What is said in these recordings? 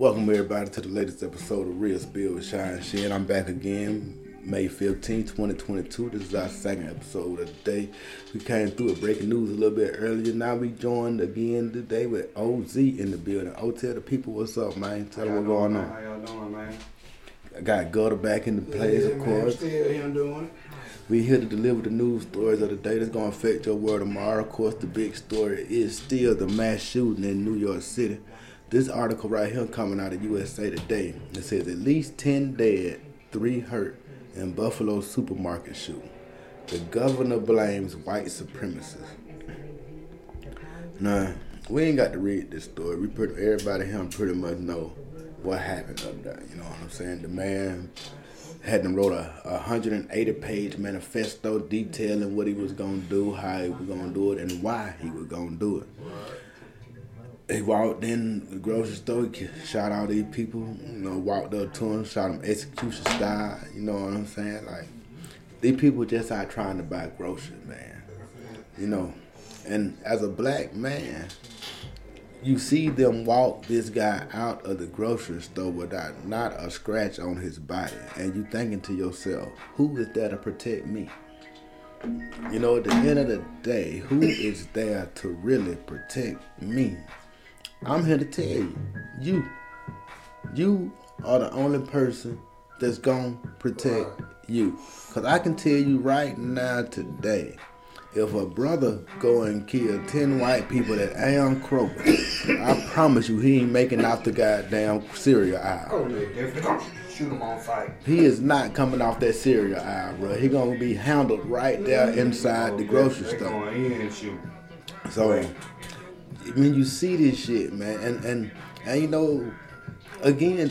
Welcome everybody to the latest episode of Real Spill with Shyne Shin. I'm back again, May 15, 2022. This is our second episode of the day. We came through with breaking news a little bit earlier. Now we joined again today with OZ in the building. O tell the people what's up, man. Tell them what's going on. How y'all doing, man? I got Gutta back in the place, Yeah, of course. Still here doing it. We here to deliver the news stories of the day that's gonna affect your world tomorrow. Of course, the big story is still the mass shooting in New York City. This article right here coming out of USA Today. It says at least ten dead, three hurt in Buffalo supermarket shooting. The governor blames white supremacists. Nah, we ain't got to read this story. We pretty everybody here pretty much know what happened up there. You know what I'm saying? The man had them wrote a, a 180 page manifesto detailing what he was gonna do, how he was gonna do it, and why he was gonna do it. He walked in the grocery store, shot all these people, you know, walked up to him, shot him execution style, you know what I'm saying? Like, these people just out trying to buy groceries, man. You know, and as a black man, you see them walk this guy out of the grocery store without not a scratch on his body, and you thinking to yourself, who is there to protect me? You know, at the end of the day, who is there to really protect me? I'm here to tell you, you, you are the only person that's gonna protect you. Cause I can tell you right now today, if a brother go and kill ten white people at Am Kroger, I promise you he ain't making out the goddamn cereal aisle. Oh, yeah, shoot him on sight. He is not coming off that cereal aisle, bro. He gonna be handled right there inside the oh, grocery They store. going in and shoot. So when you see this shit, man, and and and you know, again,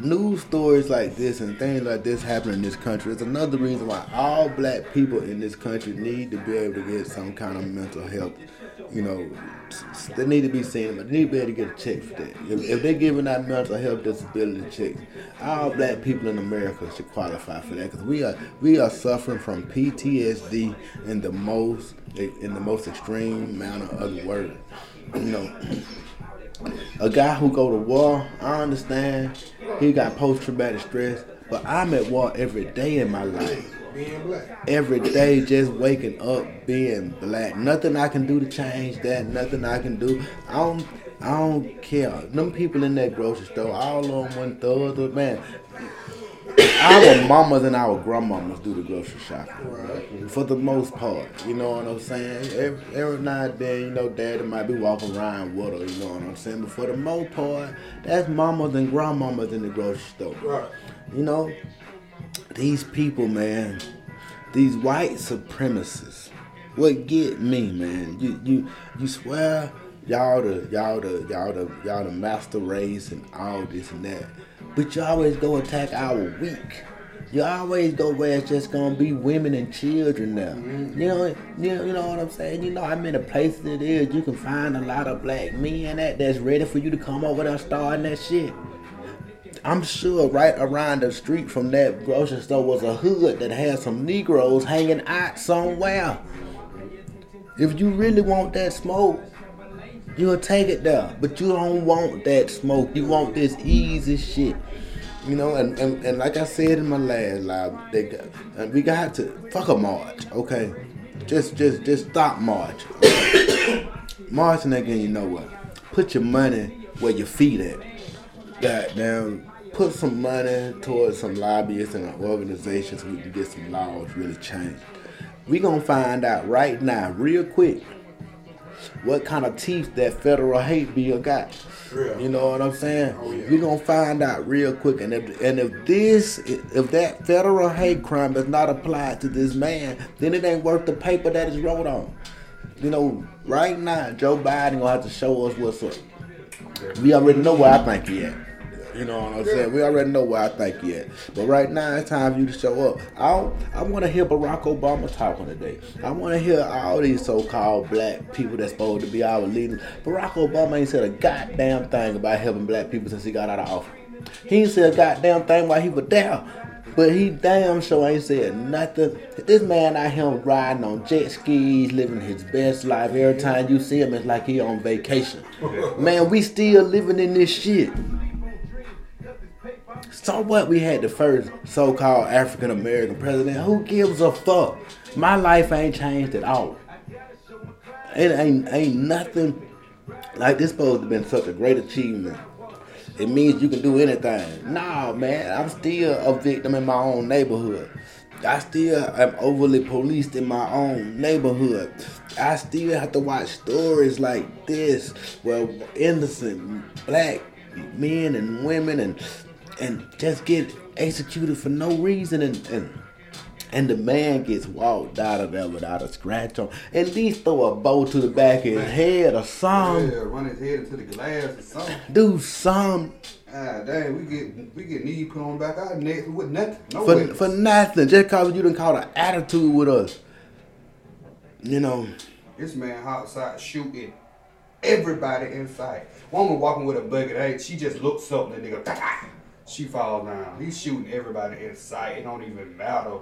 news stories like this and things like this happen in this country. It's another reason why all black people in this country need to be able to get some kind of mental health. You know, they need to be seen, but they need to be able to get a check for that. If, if they're giving out mental health disability checks, all black people in America should qualify for that because we are we are suffering from PTSD in the most in the most extreme manner of the word. You know, a guy who go to war, I understand he got post traumatic stress, but I'm at war every day in my life. Every day just waking up being black. Nothing I can do to change that. Nothing I can do. I don't I don't care. Them people in that grocery store, all on went thugs, man. Our mamas and our grandmamas do the grocery shopping for the most part. You know what I'm saying? Every, every now and then, you know, daddy might be walking around with her. You know what I'm saying? But for the most part, that's mamas and grandmamas in the grocery store. Right. You know, these people, man, these white supremacists, what get me, man? You you you swear y'all the y'all the y'all the y'all the master race and all this and that, but you always go attack our weak. You always go where it's just gonna be women and children now. Mm-hmm. You know, you know, you know what I'm saying. You know, I how many places it is you can find a lot of black men that that's ready for you to come over there starting that shit. I'm sure right around the street from that grocery store was a hood that had some Negroes hanging out somewhere. If you really want that smoke, you'll take it there. But you don't want that smoke. You want this easy shit. You know, and, and, and like I said in my last live, they got, and we got to fuck a march, okay? Just just just stop march. Marching again, you know what? Put your money where your feet at goddamn put some money towards some lobbyists and organizations so we can get some laws really changed. We gonna find out right now, real quick, what kind of teeth that federal hate bill got. Real. You know what I'm saying? Oh, yeah. We gonna find out real quick, and if and if this if that federal hate crime is not applied to this man, then it ain't worth the paper that is wrote on. You know, right now Joe Biden gonna have to show us what's up. We already know where I think he at. You know what I'm saying? We already know where I think he at. But right now, it's time for you to show up. I I want to hear Barack Obama talking today. I want to hear all these so-called black people that's supposed to be our leaders. Barack Obama ain't said a goddamn thing about helping black people since he got out of office. He ain't said a goddamn thing while he was there. But he damn sure ain't said nothing. This man out here riding on jet skis, living his best life. Every time you see him, it's like he on vacation. Man, we still living in this shit. So what? We had the first so-called African American president. Who gives a fuck? My life ain't changed at all. It ain't ain't nothing like this. Supposed to have been such a great achievement. It means you can do anything. Nah, man, I'm still a victim in my own neighborhood. I still am overly policed in my own neighborhood. I still have to watch stories like this where innocent black men and women and and just get executed for no reason and and and the man gets walked out of there without a scratch on. And these throw a bow to the back of his head or something. Yeah, run his head into the glass or something. Do some Ah, dang, we get we get knee put on back our neck with nothing. No for for nothing. Just cause you didn't call an attitude with us. You know, This man outside shooting everybody in sight. Woman walking with a bucket, hey, she just looks up and the nigga! she falls down. He's shooting everybody in sight. It don't even matter.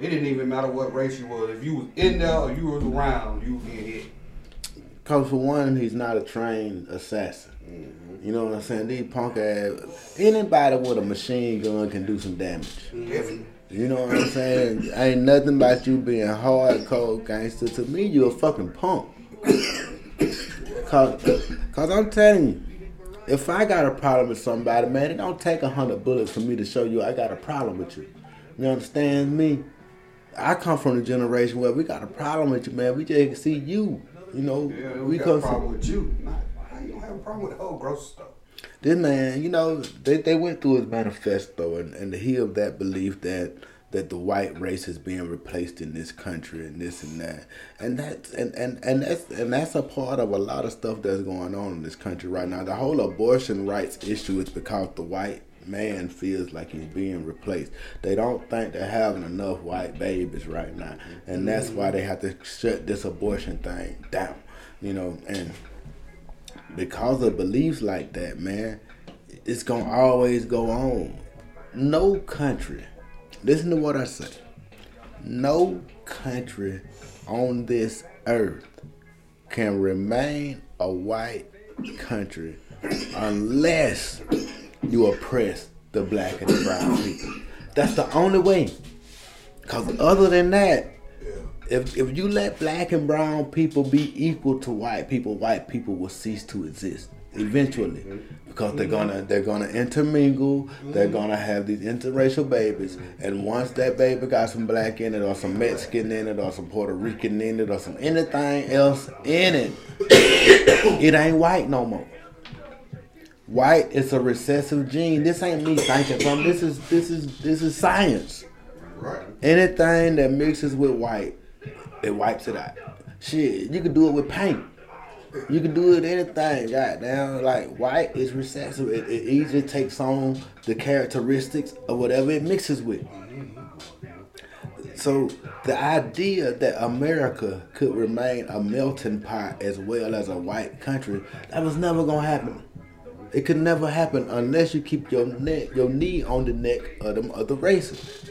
It didn't even matter what race you was. If you was in there or you was around, you get hit. cause for one, he's not a trained assassin. Mm-hmm. You know what I'm saying? These punk ass anybody with a machine gun can do some damage. Definitely. You know what I'm saying? Ain't nothing about you being hard, cold gangster. To me, you a fucking punk. Cause, cause I'm telling you, if I got a problem with somebody, man, it don't take a hundred bullets for me to show you I got a problem with you. You understand me? I come from the generation where we got a problem with you, man. We just see you. You know, Yeah, we, we got come a problem with you. Not, you don't have a problem with the whole gross stuff? this man. You know, they they went through his manifesto, and and he of that belief that that the white race is being replaced in this country and this and that. And that's and, and and that's and that's a part of a lot of stuff that's going on in this country right now. The whole abortion rights issue is because the white man feels like he's being replaced. They don't think they're having enough white babies right now. And that's why they have to shut this abortion thing down you know and because of beliefs like that man it's gonna always go on. No country listen to what I say. No country on this earth can remain a white country unless you oppress the black and the brown people. That's the only way. Cause other than that, if if you let black and brown people be equal to white people, white people will cease to exist eventually. Mm-hmm. Because they're mm-hmm. gonna they're gonna intermingle they're gonna have these interracial babies. Mm-hmm. And once that baby got some black in it or some mexican in it or some puerto rican in it or some anything else in it it ain't white no more. White is a recessive gene. This ain't me thinking something this is this is this is science. Right. anything that mixes with white it wipes it out shit you can do it with paint you can do it anything, goddamn. Like white is recessive. It, it easily takes on the characteristics of whatever it mixes with. So the idea that America could remain a melting pot as well as a white country, that was never gonna happen. It could never happen unless you keep your neck, your knee on the neck of them other races.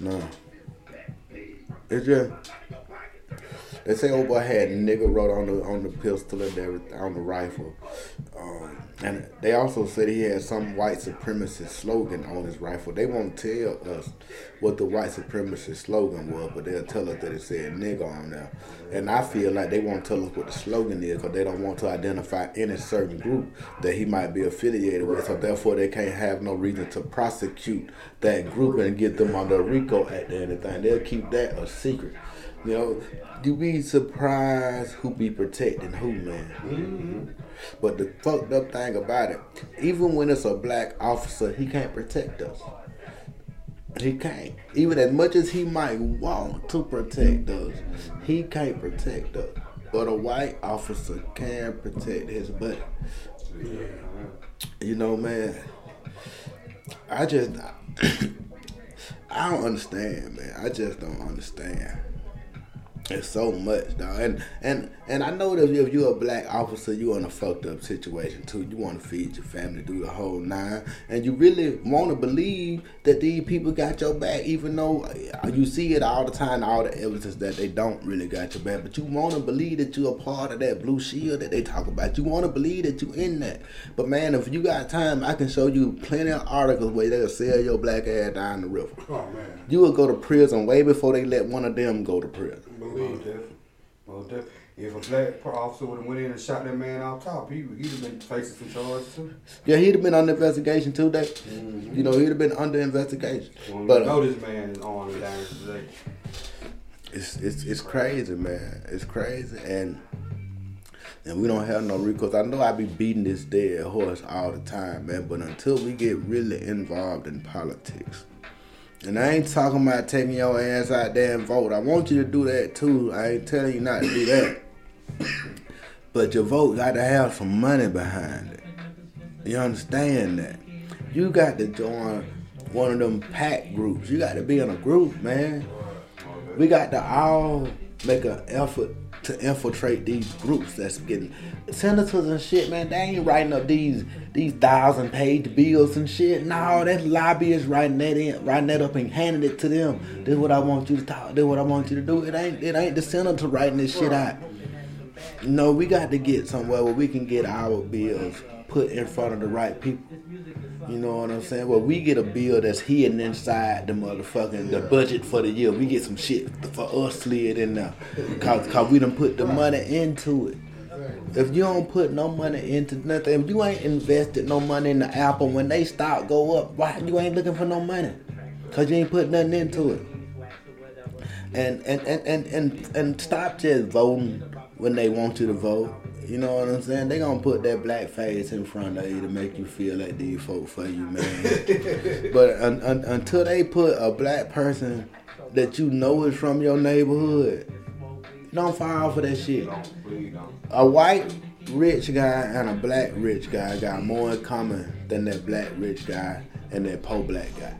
No. It's just they say old boy had nigga wrote on the on the pistol and everything on the rifle, um, and they also said he had some white supremacist slogan on his rifle. They won't tell us what the white supremacist slogan was, but they'll tell us that it said nigga on there. And I feel like they won't tell us what the slogan is because they don't want to identify any certain group that he might be affiliated with. So therefore, they can't have no reason to prosecute that group and get them under RICO Act or anything. They'll keep that a secret. You know, you be surprised who be protecting who, man. Mm-hmm. But the fucked up thing about it, even when it's a black officer, he can't protect us. He can't. Even as much as he might want to protect us, he can't protect us. But a white officer can protect his butt. You know, man. I just, I don't understand, man. I just don't understand It's so much, dog. And and and I know that if you're a black officer, you're in a fucked up situation too. You want to feed your family, do the whole nine, and you really want to believe that these people got your back, even though uh, you see it all the time, all the evidence that they don't really got your back. But you want to believe that you're a part of that blue shield that they talk about. You want to believe that you in that. But man, if you got time, I can show you plenty of articles where they'll sell your black ass down the river. Oh man. You will go to prison way before they let one of them go to prison. Most definitely. Most definitely. If a black officer would have went in and shot that man off top, he he'd have been facing some charges too. Yeah, he'd have been under investigation too. Day, you know, he'd have been under investigation. When But we uh, this man is on down today. it's it's it's crazy, man. It's crazy, and and we don't have no recourse. I know I be beating this dead horse all the time, man. But until we get really involved in politics, and I ain't talking about taking your ass out there and vote. I want you to do that too. I ain't telling you not to do that. But your vote got to have some money behind it. You understand that? You got to join one of them PAC groups. You got to be in a group, man. We got to all make an effort to infiltrate these groups that's getting senators and shit, man. They ain't writing up these these thousand page bills and shit. No, that's lobbyists writing that in, writing that up and handing it to them. This is what I want you to talk. This is what I want you to do. It ain't it ain't the senator writing this shit out. No, we got to get somewhere where we can get our bills put in front of the right people. You know what I'm saying? Well, we get a bill that's hidden inside the motherfucking the budget for the year. We get some shit for us slid in there, cause, cause we done put the money into it. If you don't put no money into nothing, if you ain't invested no money in the Apple, when they start go up, why you ain't looking for no money? Cause you ain't put nothing into it. And and and and and, and stop just voting when they want you to vote. You know what I'm saying? They gonna put that black face in front of you to make you feel like these folk for you, man. but un, un, until they put a black person that you know is from your neighborhood, don't fall for that shit. Don't please don't. A white rich guy and a black rich guy got more in common than that black rich guy and that poor black guy.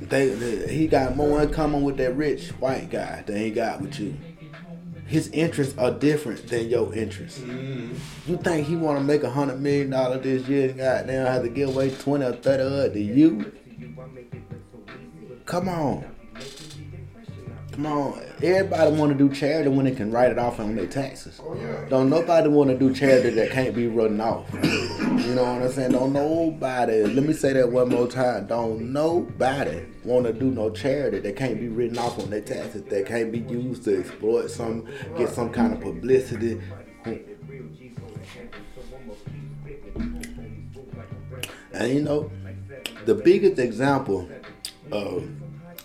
They, they- he got more in common with that rich white guy than he got with you. His interests are different than your interests. Mm-hmm. You think he want to make a hundred million dollars this year and goddamn have to give away twenty or thirty of it to you? Come on. Come on. Everybody want to do charity when they can write it off on their taxes. Oh, Don't nobody want to do charity that can't be written off. You know what I'm saying? Don't nobody, let me say that one more time. Don't nobody want to do no charity that can't be written off on their taxes, that can't be used to exploit some, get some kind of publicity. And you know, the biggest example of,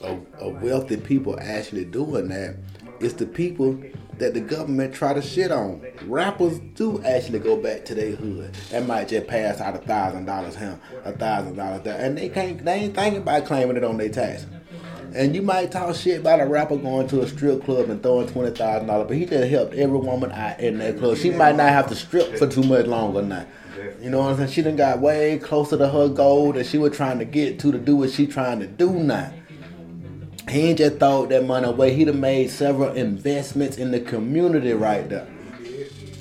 of, of wealthy people actually doing that. It's the people that the government try to shit on. Rappers do actually go back to their hood and might just pass out a thousand dollars here, a thousand dollars there, and they can't. They ain't thinking about claiming it on their tax. And you might talk shit about a rapper going to a strip club and throwing twenty thousand dollars, but he just helped every woman out in that club. She might not have to strip for too much longer now. You know what I'm saying? She done got way closer to her goal that she was trying to get to to do what she trying to do now. He ain't just throw that money away. He done made several investments in the community right there.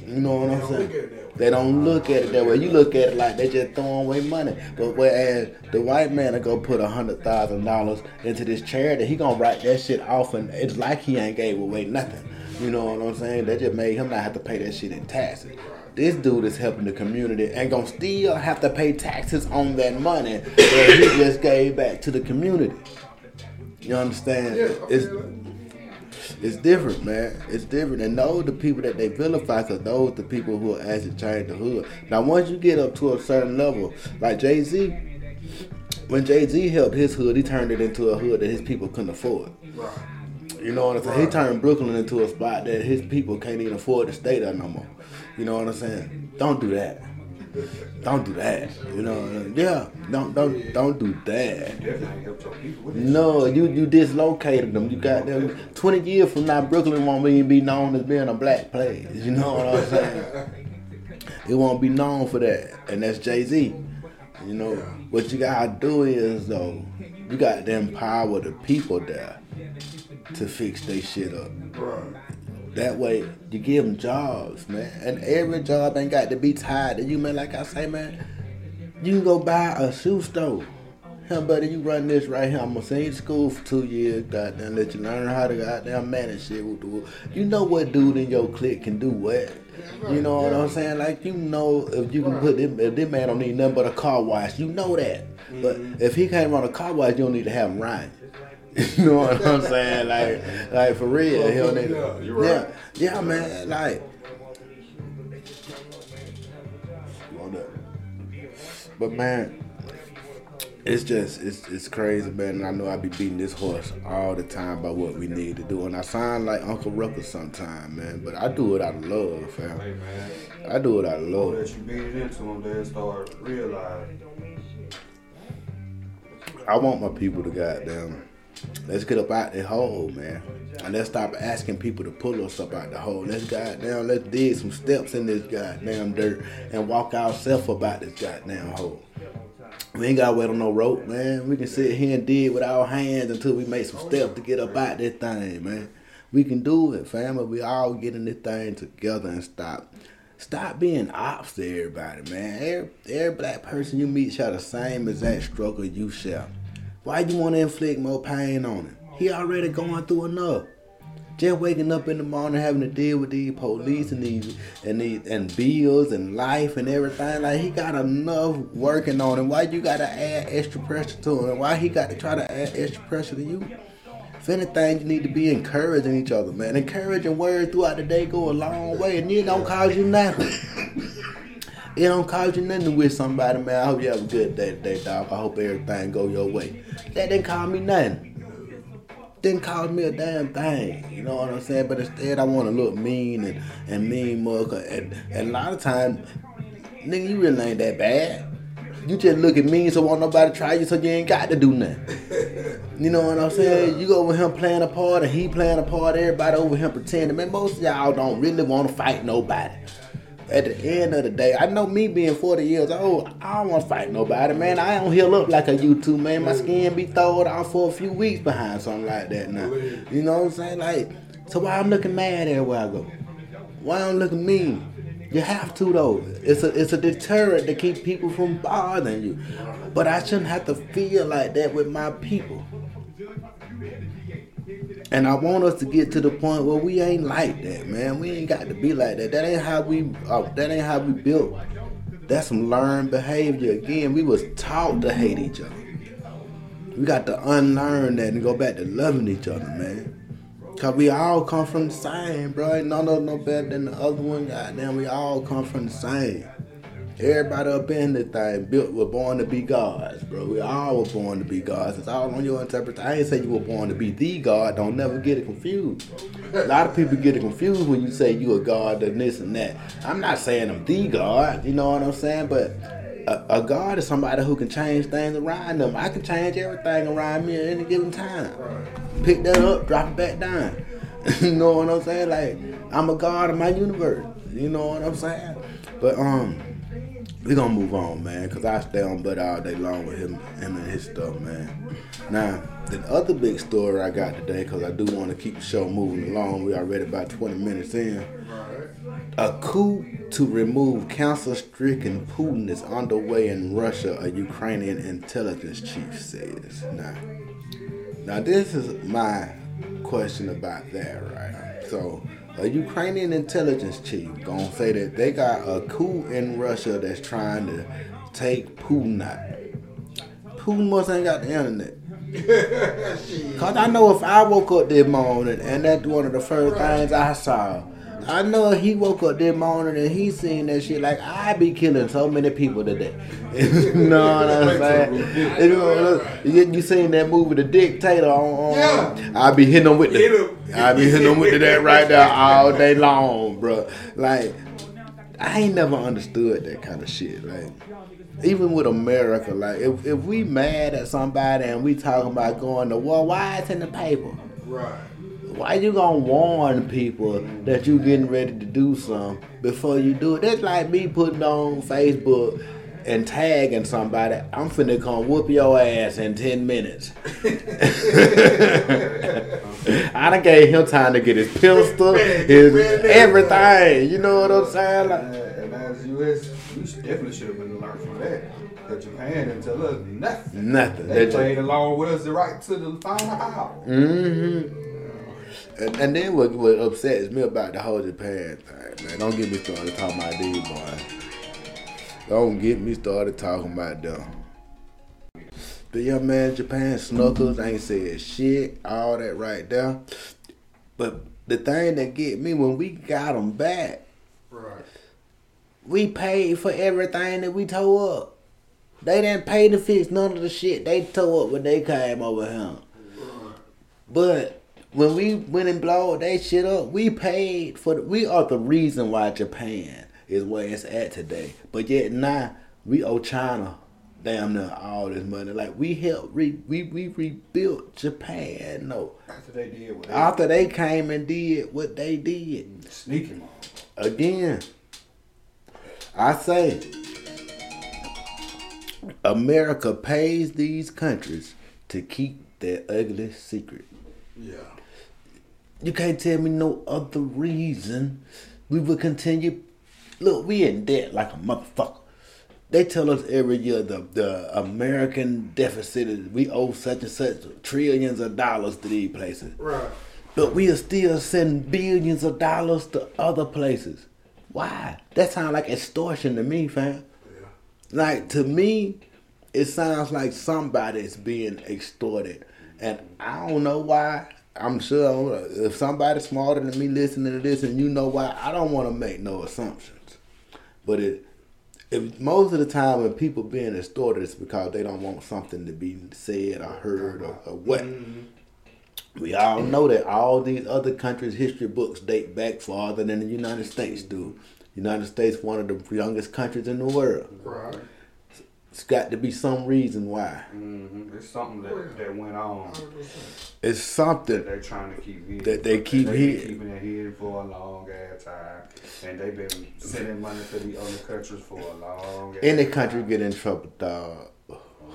You know what I'm saying? They don't look at it that way. You look at it like they just throwing away money. But whereas the white man will go put a hundred thousand dollars into this charity, he gonna write that shit off and it's like he ain't gave away nothing. You know what I'm saying? They just made him not have to pay that shit in taxes. This dude is helping the community and gonna still have to pay taxes on that money that he just gave back to the community. You understand? It's it's different, man. It's different. And those the people that they vilify, cause those the people who are actually change the hood. Now, once you get up to a certain level, like Jay Z, when Jay Z helped his hood, he turned it into a hood that his people couldn't afford. Right. You know what I'm saying? He turned Brooklyn into a spot that his people can't even afford to stay there no more. You know what I'm saying? Don't do that. Don't do that. You know? Yeah. Don't don't don't do that. No, you you dislocated them. You got them. Twenty years from now, Brooklyn won't even be known as being a black place. You know what I'm saying? it won't be known for that, and that's Jay Z. You know what you gotta do is though, you got to empower the people there. to fix their shit up. Right. That way, you give them jobs, man. And every job ain't got to be tied to you, man. Like I say, man, you can go buy a shoe store. Hell, buddy, you run this right here. I'm gonna send you to school for two years, goddamn, let you learn how to goddamn manage shit. With the, you know what dude in your clique can do what? You know what I'm saying? Like you know if you can put them, if this man don't need nothing but a car wash, you know that. But mm-hmm. if he can't run a car wash, you don't need to have him run. you know what I'm saying? Like, like for real, he don't need. Yeah, right. Yeah, yeah, man. Like, but man, it's just it's it's crazy, man. And I know I be beating this horse all the time about what we need to do, and I sound like Uncle Ruckus sometime, man. But I do it out of love, fam. Hey man, I do it out of love. that you beat it into them, they start realizing. I want my people to goddamn. Let's get up out the hole, man. And let's stop asking people to pull us up out the hole. Let's goddamn, let's dig some steps in this goddamn dirt and walk ourselves up out this goddamn hole. We ain't gotta wait on no rope, man. We can sit here and dig with our hands until we make some steps to get up out this thing, man. We can do it, fam. We all get in this thing together and stop. Stop being ops to everybody, man. Every, every black person you meet share the same exact struggle you share. Why you want to inflict more pain on him? He already going through enough. Just waking up in the morning having to deal with these police and these and these and bills and life and everything. Like he got enough working on him. Why you gotta add extra pressure to him? Why he got to try to add extra pressure to you? If anything, you need to be encouraging each other, man. Encouraging words throughout the day go a long way, and it don't cause you nothing. It don't cost you nothing to wish somebody, man. I hope you have a good day today, dog. I hope everything go your way. That didn't cost me nothing. Didn't cost me a damn thing. You know what I'm saying? But instead, I want to look mean and, and mean mug. And, and a lot of times, nigga, you really ain't that bad. You just look at me, so won't nobody try you, so you ain't got to do nothing. You know what I'm saying? You go with him playing a part, and he playing a part. Everybody over him pretending. Man, most of y'all don't really want to fight nobody. At the end of the day, I know me being 40 years old, I don't want to fight nobody, man. I don't heal up like used to, man. My skin be thawed off for a few weeks behind something like that now. You know what I'm saying? Like, so why I'm looking mad everywhere I go? Why I'm looking mean? You have to though. It's a it's a deterrent to keep people from bothering you. But I shouldn't have to feel like that with my people. And I want us to get to the point where we ain't like that, man. We ain't got to be like that. That ain't how we. Uh, that ain't how we built. That's some learned behavior. Again, we was taught to hate each other. We got to unlearn that and go back to loving each other, man. Cause we all come from the same, bro. Ain't none of no better than the other one. Goddamn, we all come from the same. Everybody up in the thing built were born to be gods, bro. We all were born to be gods. It's all on your interpretation. I ain't say you were born to be the God. Don't never get it confused. A lot of people get it confused when you say you a God and this and that. I'm not saying I'm the God. You know what I'm saying? But a, a God is somebody who can change things around them. I can change everything around me at any given time. Pick that up, drop it back down. you know what I'm saying? Like I'm a God of my universe. You know what I'm saying? But um we gonna move on, man, cause I stay on butt all day long with him, him and his stuff, man. Now, the other big story I got today, cause I do want to keep the show moving along. We already about 20 minutes in. A coup to remove cancer-stricken Putin is underway in Russia. A Ukrainian intelligence chief says. Now, now this is my question about that, right? So, a Ukrainian intelligence chief gonna say that they got a coup in Russia that's trying to take Putin out. Putin must ain't got the internet. Cause I know if I woke up this morning and that's one of the first things I saw. I know he woke up this morning and he seen that shit like I be killing so many people today. you know what I'm saying? You, know, you, you seen that movie The Dictator on, on Yeah. I be hitting them with Hit. I be hitting them with that right there all day long, bro. Like I ain't never understood that kind of shit. Like even with America, like if, if we mad at somebody and we talking about going to war, why it's in the paper? Right. Why you gonna warn people that you getting ready to do something before you do it? That's like me putting on Facebook and tagging somebody. I'm finna come whoop your ass in ten minutes. I done gave him time to get his pistol, his everything. You know what I'm saying? Like, and as U.S., we definitely should have been learned from that. That Japan didn't tell us nothing. Nothing. They They played along with us the right to the final hour. Mm-hmm. And, and then what, what upsets me about the whole Japan thing, man, don't get me started talking about these boys. Don't get me started talking about them. The young man, Japan snuckles, ain't said shit, all that right there. But the thing that get me when we got them back, Right. we paid for everything that we tore up. They didn't pay to fix none of the shit they tore up when they came over here. But when we went and blowed that shit up, we paid for the, we are the reason why Japan is where it's at today. But yet now we owe China damn near all this money. Like we helped re, we we rebuilt Japan. No, After they did what they after they came and did what they did sneaky again, I say America pays these countries to keep their ugly secret. Yeah. You can't tell me no other reason we would continue. Look, we in debt like a motherfucker. They tell us every year the, the American deficit is we owe such and such trillions of dollars to these places. Right. But we are still sending billions of dollars to other places. Why? That sounds like extortion to me, fam. Yeah. Like to me, it sounds like somebody's being extorted, and I don't know why. I'm sure if somebody's smarter than me listening to this, and you know why, I don't want to make no assumptions. But it, if most of the time when people being extorted, it's because they don't want something to be said or heard or, or what. Mm-hmm. We all know that all these other countries' history books date back farther than the United States do. United States one of the youngest countries in the world. Right. It's got to be some reason why. Mm-hmm. It's something that, that went on It's something that they're trying to keep hidden. That they keep been hidden. keeping it hidden for a long ass time, and they've been sending money to the other countries for a long. any country time. get in trouble, dog.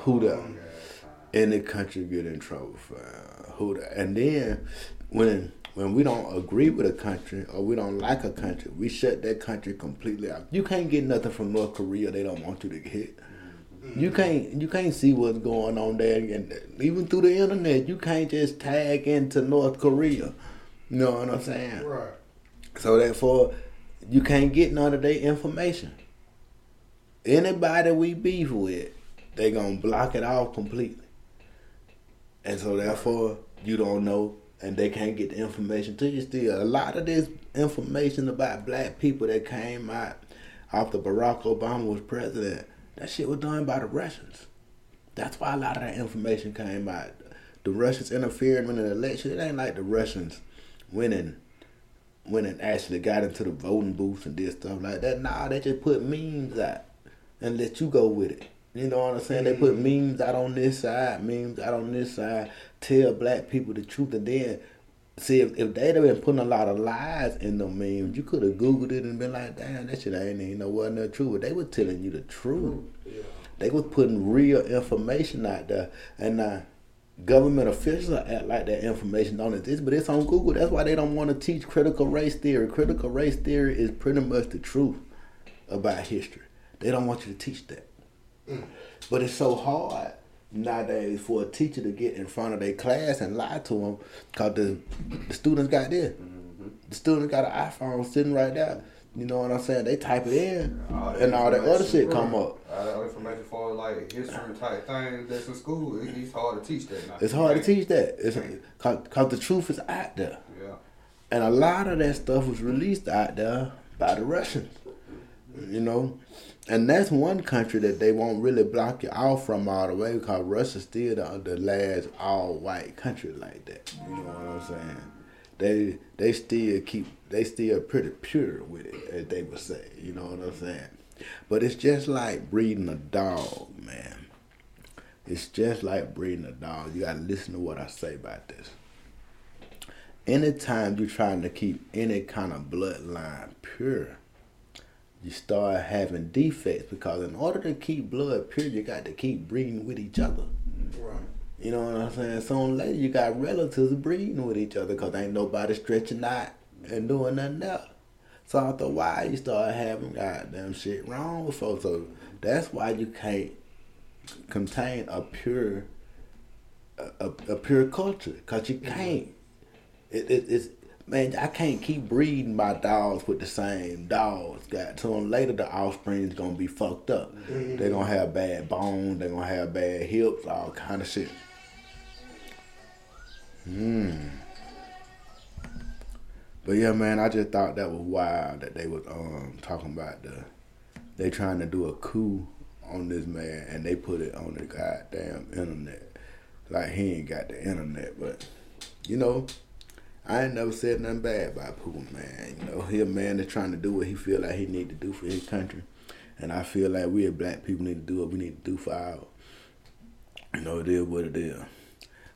Who the any country get in trouble for who the and then when when we don't agree with a country or we don't like a country, we shut that country completely out. You can't get nothing from North Korea. They don't want you to get. You can't you can't see what's going on there, and even through the internet, you can't just tag into North Korea. You know what I'm saying? Right. So therefore, you can't get none of their information. Anybody we beef with, they gonna block it off completely. And so therefore, you don't know, and they can't get the information to you. Still, a lot of this information about black people that came out after Barack Obama was president, that shit was done by the Russians. That's why a lot of that information came out. The Russians interfered in the election. It ain't like the Russians winning went and actually got into the voting booths and did stuff like that. Nah, they just put memes out and let you go with it. You know what I'm saying? They put mm. memes out on this side, memes out on this side, tell black people the truth, and then see if, if they'd have been putting a lot of lies in the memes, you could have googled it and been like, damn, that shit ain't even no wasn't no truth. But they were telling you the truth. They was putting real information out there, and now government officials act like that information don't exist, but it's on Google. That's why they don't want to teach critical race theory. Critical race theory is pretty much the truth about history. They don't want you to teach that. Mm. But it's so hard nowadays for a teacher to get in front of their class and lie to them because the, the students got this. Mm-hmm. The students got an iPhone sitting right there. You know what I'm saying? They type it in, and all that other shit come up. All that information for like history type things that's in school, it's hard to teach that now. It's hard to teach that. It's because the truth is out there. Yeah. And a lot of that stuff was released out there by the Russians. You know? And that's one country that they won't really block you off from all the way because Russia's still the, the last all white country like that. You know what I'm saying? They they still keep they still pretty pure with it, as they would say. You know what I'm saying? But it's just like breeding a dog, man. It's just like breeding a dog. You gotta listen to what I say about this anytime you're trying to keep any kind of bloodline pure, you start having defects because in order to keep blood pure, you got to keep breeding with each other. Right. You know what I'm saying? Or later, you got relatives breeding with each other because ain't nobody stretching out and doing nothing else. So after a while, you start having goddamn shit wrong with folks. So that's why you can't contain a pure, a, a, a pure culture because you mm-hmm. can't. It, it, it's man, I can't keep breeding my dogs with the same dogs. Got to them later, the offspring's gonna be fucked up. Mm-hmm. They're gonna have bad bones. They're gonna have bad hips, all kind of shit. Hmm. But yeah, man, I just thought that was wild that they was um talking about the they trying to do a coup on this man and they put it on the goddamn internet. Like he ain't got the internet, but you know, I ain't never said nothing bad about Pooh, man. You know, he a man that's trying to do what he feel like he need to do for his country. And I feel like we as black people need to do what we need to do for our you know, it is what it is.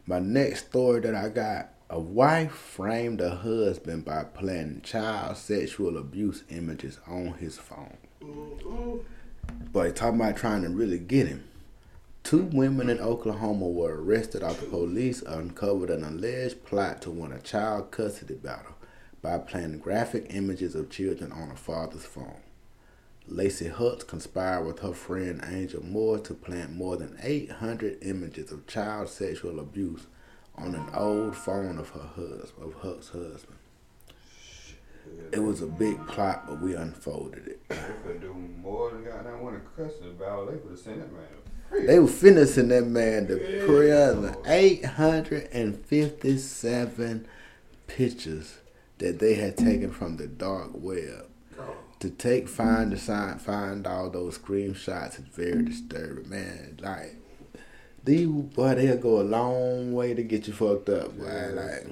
My next story that I got a wife framed a husband by planting child sexual abuse images on his phone. Mm-hmm. But talking about trying to really get him. Two women in Oklahoma were arrested after police uncovered an alleged plot to win a child custody battle by planting graphic images of children on a father's phone. Lacey Hutz conspired with her friend Angel Moore to plant more than 800 images of child sexual abuse on an old phone of her husband, of Huck's husband. It was a big plot, but we unfolded it. They could do more than goddamn to cuss about. They could have sent man. They were finishing that man to prison. 857 pictures that they had taken from the dark web. To take, find the sign, find all those screenshots is very disturbing, man. Like, these boy, they'll go a long way to get you fucked up, boy. Like,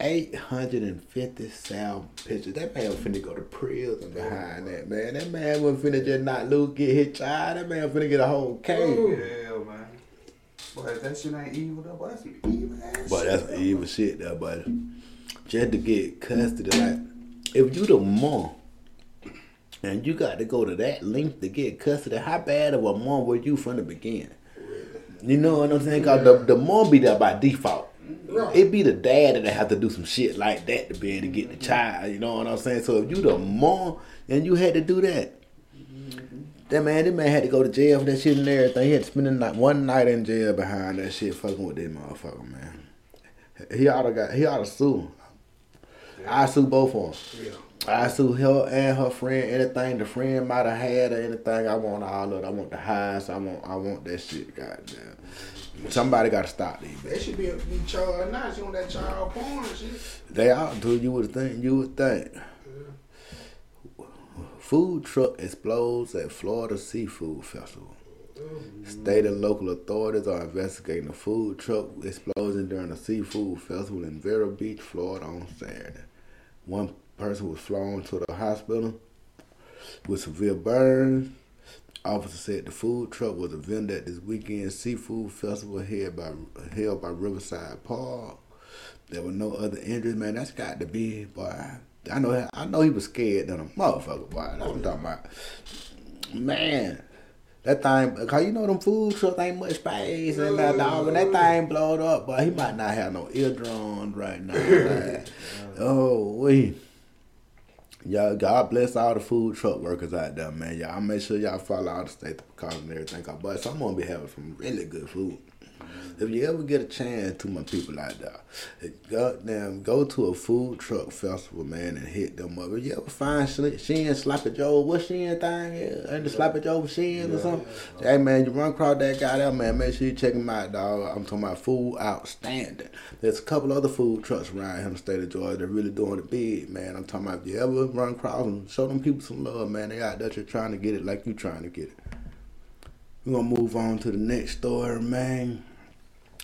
857 pictures. That man was finna go to prison behind that, man. That man was finna just not lose, get hit child. That man finna get a whole oh, case. Hell, man. Boy, that shit ain't evil, though, boy, that's evil ass But that's evil shit though, but just to get custody, like if you the mom and you got to go to that length to get custody, how bad of a mom were you from the beginning? You know what I'm saying? Cause the, the mom be there by default. It be the dad that have to do some shit like that to be able to get the mm-hmm. child. You know what I'm saying? So if you the mom and you had to do that, mm-hmm. that man, that man had to go to jail for that shit and everything. He had to spend the night, one night in jail behind that shit, fucking with that motherfucker, man. He oughta got, he oughta sue. I sue both of them. I sue her and her friend. Anything the friend might have had or anything, I want all of it. I want the highs. I want, I want that shit. Goddamn. Somebody got to stop these. They should be, be charged now. She on that child porn and shit. They out dude. you would think. You would think. Food truck explodes at Florida Seafood Festival. Mm-hmm. State and local authorities are investigating a food truck explosion during a seafood festival in Vero Beach, Florida on Saturday. One person was flown to the hospital with severe burns. Officers said the food truck was a vendor at this weekend seafood festival held by held by Riverside Park. There were no other injuries, man. That's got to be, boy. I know, I know he was scared than a motherfucker, boy. That's what I'm talking about. Man, that thing, cause you know them food trucks ain't much space and that dog. When that thing blowed up, boy, he might not have no eardrums right now. Like, oh, we. Y'all, God bless all the food truck workers out there, man. Y'all make sure y'all follow all the state precautions and everything. Boy, some gonna be having some really good food. If you ever get a chance to my people out there, goddamn, go to a food truck festival, man, and hit them up. If you ever find Shin Sloppy Joe, what Shin thing is? Ain't the Sloppy Joe Shin or something? Hey, man, you run across that guy there, man, make sure you check him out, dog. I'm talking about food outstanding. There's a couple other food trucks around here in the state of Georgia that really doing it big, man. I'm talking about if you ever run across them, show them people some love, man. They out there trying to get it like you trying to get it. We're gonna move on to the next story, man.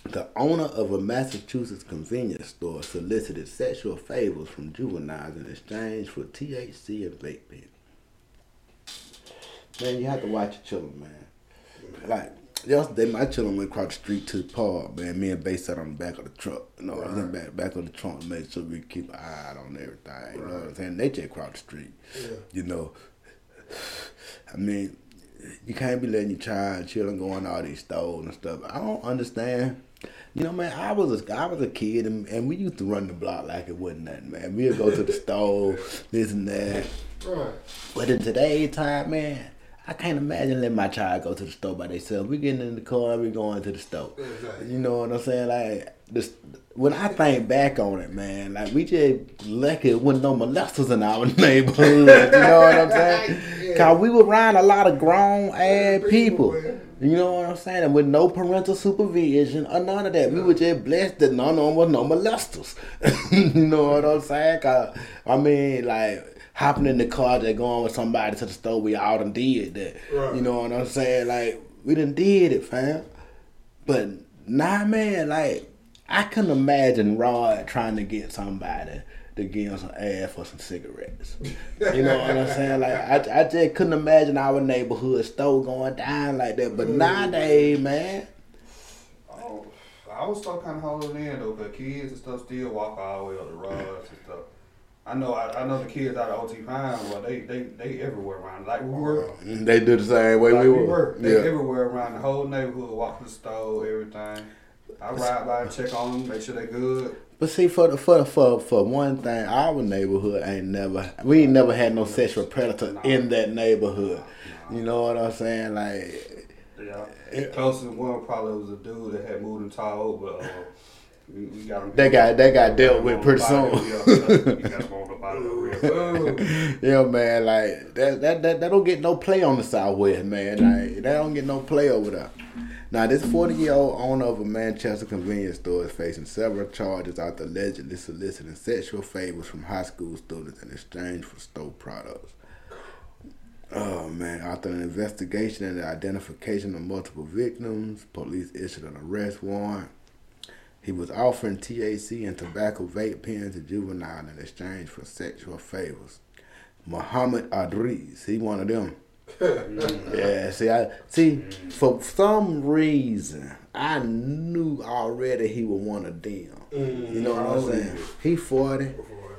The owner of a Massachusetts convenience store solicited sexual favors from juveniles in exchange for THC and vape pen. Man, you have to watch your children, man. Like yesterday, my children went across the street to the park, man. Me and Bay sat on the back of the truck. You know, I was in the back, back of the trunk to make sure we keep an eye on everything. You know what I'm saying? They just crossed the street. Yeah. You know, I mean, you can't be letting your child children go in all these stores and stuff. I don't understand. You know, man, I was a, I was a kid and, and we used to run the block like it wasn't nothing, man. We'd go to the store, this and that. Right. But in today's time, man, I can't imagine letting my child go to the store by themselves. We getting in the car, we going to the store. Exactly. You know what I'm saying? Like this, when I think back on it, man, like we just lucky it wasn't no molesters in our neighborhood. you know what I'm saying? Yeah. Cause we were around a lot of grown ass People. You know what I'm saying? And with no parental supervision or none of that. We were just blessed that none of them was no molesters. you know what I'm saying? 'Cause, I mean, like, hopping in the car just going with somebody to the store, we all done did that. Right. You know what I'm saying? Like, we done did it, fam. But, nah, man, like, I couldn't imagine Rod trying to get somebody to give him some ass for some cigarettes. You know what I'm saying? Like I, I just couldn't imagine our neighborhood store going down like that. But nowadays, man, Oh, I was still kind of holding in though, cause kids and stuff still walk all the way up the roads and stuff. I know, I, I know the kids out of OT Pine, well, they they they everywhere around. Like we were, they do the same way like we we were. were. They Yeah. everywhere around the whole neighborhood, walk to the store, everything. I ride by and check on them, make sure they good. But see, for the, for for for one thing, our neighborhood ain't never we ain't never had no sexual predator in that neighborhood. You know what I'm saying? Like, Yeah. Closest one probably was a dude that had moved and tall, but uh, we, we got. That got- that got dealt with pretty soon. Yeah, we got him on the bottom of the real. yeah, man, like that that that, that don't get no play on the Southwest, man. Like that don't get no play over there. Now, this 40 year old owner of a Manchester convenience store is facing several charges after allegedly soliciting sexual favors from high school students in exchange for store products. Oh man, after an investigation and the identification of multiple victims, police issued an arrest warrant. He was offering THC and tobacco vape pens to juvenile in exchange for sexual favors. Muhammad Adriz, he one of them. yeah, see, I see. For some reason, I knew already he was one of them. You know what I'm mm-hmm. saying? He forty,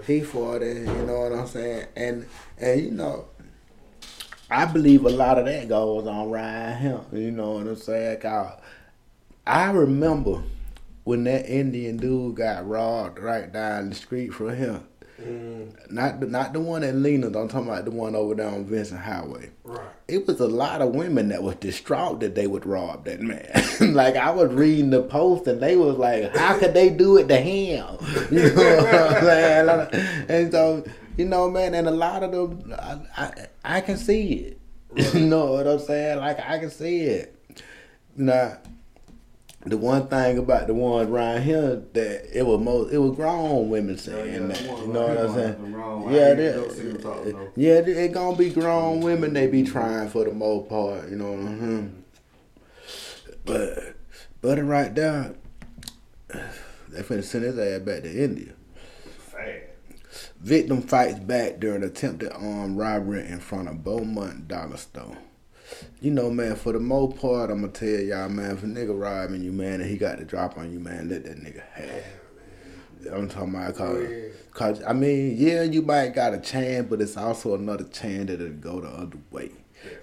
he forty. You know what I'm saying? And and you know, I believe a lot of that goes on around him. You know what I'm saying? 'Cause I remember when that Indian dude got robbed right down the street from him. Mm. Not the, not the one at Lena. I'm talking about the one over there on Vincent Highway. Right. It was a lot of women that was distraught that they would rob that man. like I was reading the post and they was like, "How could they do it to him?" You know what I'm saying? And so you know, man, and a lot of them, I I, I can see it. You know what I'm saying? Like I can see it. Now, the one thing about the ones around here that it was most it was grown women saying yeah, that. You know what I'm saying? Yeah, ain't they, never talk, though. yeah, it, it gonna be grown women. They be trying for the most part. You know. hmm But, but right there, they finna send his ass back to India. Fast. Victim fights back during attempted armed robbery in front of Beaumont Dollar Store. You know, man, for the most part, I'm gonna tell y'all, man, if a nigga robbing you, man, and he got the drop on you, man, let that nigga have. it. I'm talking about cause, Yeah. cause I mean, yeah, you might got a chance, but it's also another chance that it'll go the other way.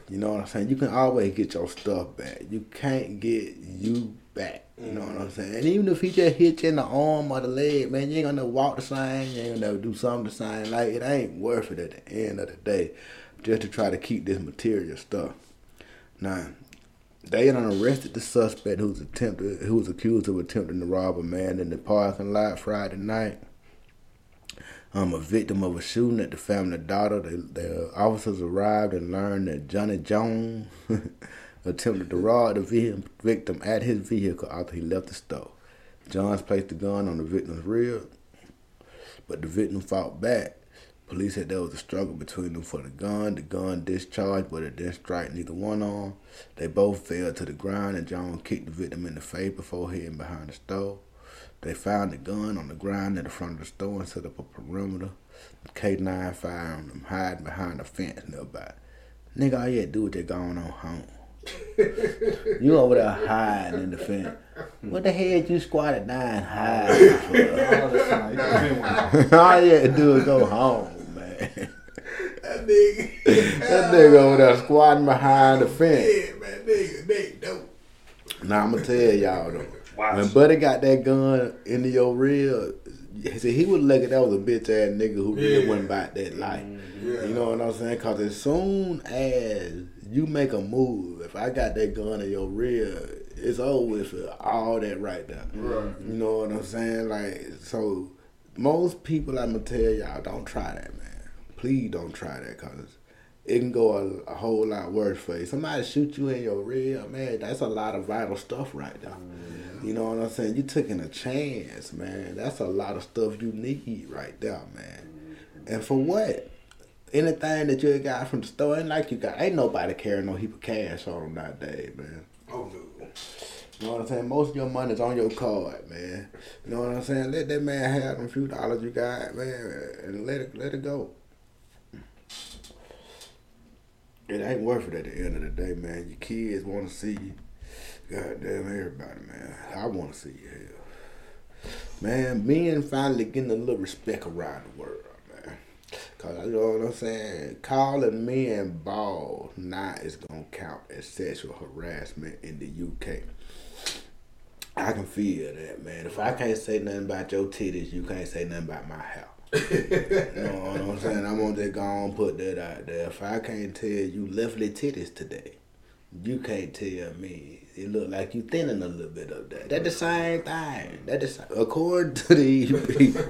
You know what I'm saying? You can always get your stuff back. You can't get you back. You know what I'm mm-hmm. saying? And even if he just hit you in the arm or the leg, man, you ain't gonna walk the same. You ain't gonna do something the same. Like it ain't worth it at the end of the day, just to try to keep this material stuff. Now, they done arrested the suspect who's attempted, who was accused of attempting to rob a man in the parking lot Friday night. Um, a victim of a shooting at the family daughter. The, the officers arrived and learned that Johnny Jones attempted to rob the vi- victim at his vehicle after he left the store. Johns placed the gun on the victim's rear, but the victim fought back. Police said there was a struggle between them for the gun. The gun discharged, but it didn't strike neither one on. They both fell to the ground, and John kicked the victim in the face before heading behind the store. They found the gun on the ground in the front of the store and set up a perimeter. K9 found them hiding behind a fence nearby. Nigga, all you had to do was just go on home. you over there hiding in the fence. What the hell you squatted down hiding for? All you been with him. all you had to do is go home. that nigga. That nigga over there squatting behind the fence. Yeah, man, nigga, nigga, dope. Now I'm gonna tell y'all though. Watch. When Buddy got that gun into your real, see, he would look at that was a bitch ass nigga who really Yeah. went about that life. Yeah. Mm-hmm. You know what I'm saying? Cause as soon as you make a move, if I got that gun in your rear, it's over with for all that right there. Right. You know what I'm saying? Like so, most people I'm gonna tell y'all don't try that, man. Please don't try that, cause it can go a, a whole lot worse for you. Somebody shoot you in your rear, man. That's a lot of vital stuff right there. Mm-hmm. You know what I'm saying? You taking a chance, man. That's a lot of stuff you need right there, man. Mm-hmm. And for what? Anything that you got from the store, ain't like you got. Ain't nobody carrying no heap of cash on them nowadays, man. Oh, no. You know what I'm saying? Most of your money's on your card, man. You know what I'm saying? Let that man have them few dollars you got, man, and let it let it go. It ain't worth it at the end of the day, man. Your kids want to see you. Goddamn everybody, man. I want to see you hell. Man, men finally getting a little respect around the world, man. Cause you know what I'm saying? Calling men bald now is gonna count as sexual harassment in the UK. I can feel that, man. If I can't say nothing about your titties, you can't say nothing about my hair. You know what I'm saying? I'm gonna just go on put that out there. If I can't tell you lovely titties today, you can't tell me it look like you thinning a little bit of that. That the same thing. That the. According to these people,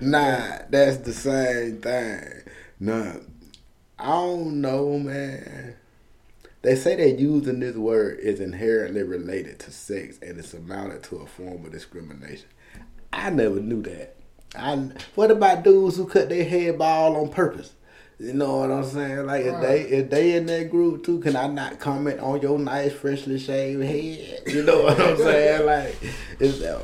nah, that's the same thing. Nah, I don't know, man. They say that using this word is inherently related to sex and it's amounted to a form of discrimination. I never knew that. I what about dudes who cut their head bald on purpose? You know what I'm saying? Like if they if they in that group too, can I not comment on your nice freshly shaved head? You know what I'm saying? Like it's uh,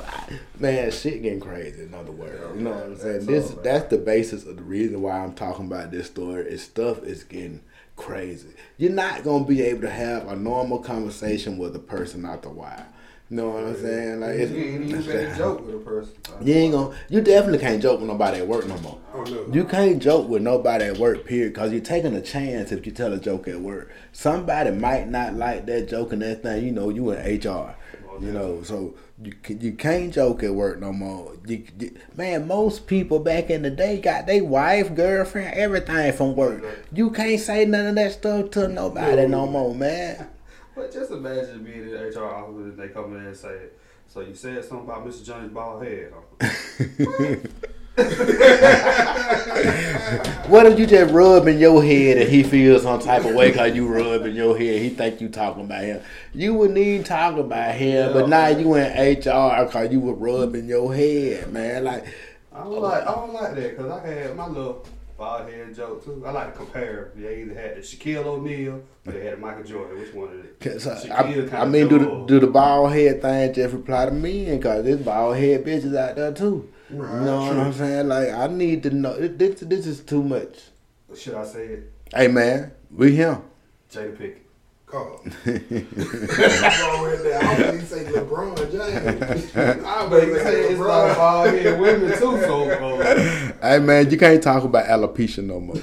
man, shit getting crazy. In other words, you know what I'm saying? This that's the basis of the reason why I'm talking about this story. Is stuff is getting crazy. You're not gonna be able to have a normal conversation with a person out the wild. You know what I'm saying? Like You it's, even better joke with a person. you ain't gonna. You definitely can't joke with nobody at work no more. Oh, no. You can't joke with nobody at work, period, because you're taking a chance if you tell a joke at work. Somebody might not like that joke and that thing. You know, you in HR. Oh, you know, so you you can't joke at work no more. You, you- man, most people back in the day got their wife, girlfriend, everything from work. You can't say none of that stuff to nobody no more, man. But just imagine being in the HR office and they come in and say, "So you said something about Mr. Jones' bald head?" What if you just rub in your head and he feels some type of way because you rub in your head? He think you talking about him. You wouldn't even talk about him, but now you in HR because you were rubbing your head, man. Like, I don't like I don't like that because I had my little bald head joke too. I like to compare. They either had the Shaquille O'Neal or they had the Michael Jordan. Which one is it? 'cause I, Shaquille I, I mean, do the, do the bald head thing just apply to me? Because there's bald head bitches out there too. Right, you know what true. I'm saying? Like, I need to know. This, this is too much. Should I say it? Hey, man, we him. Jada Pinkett. Call. LeBron right there. I don't even say LeBron James. I But would you say say it's like LeBron. bald head women too. So Hey, man, you can't talk about alopecia no more.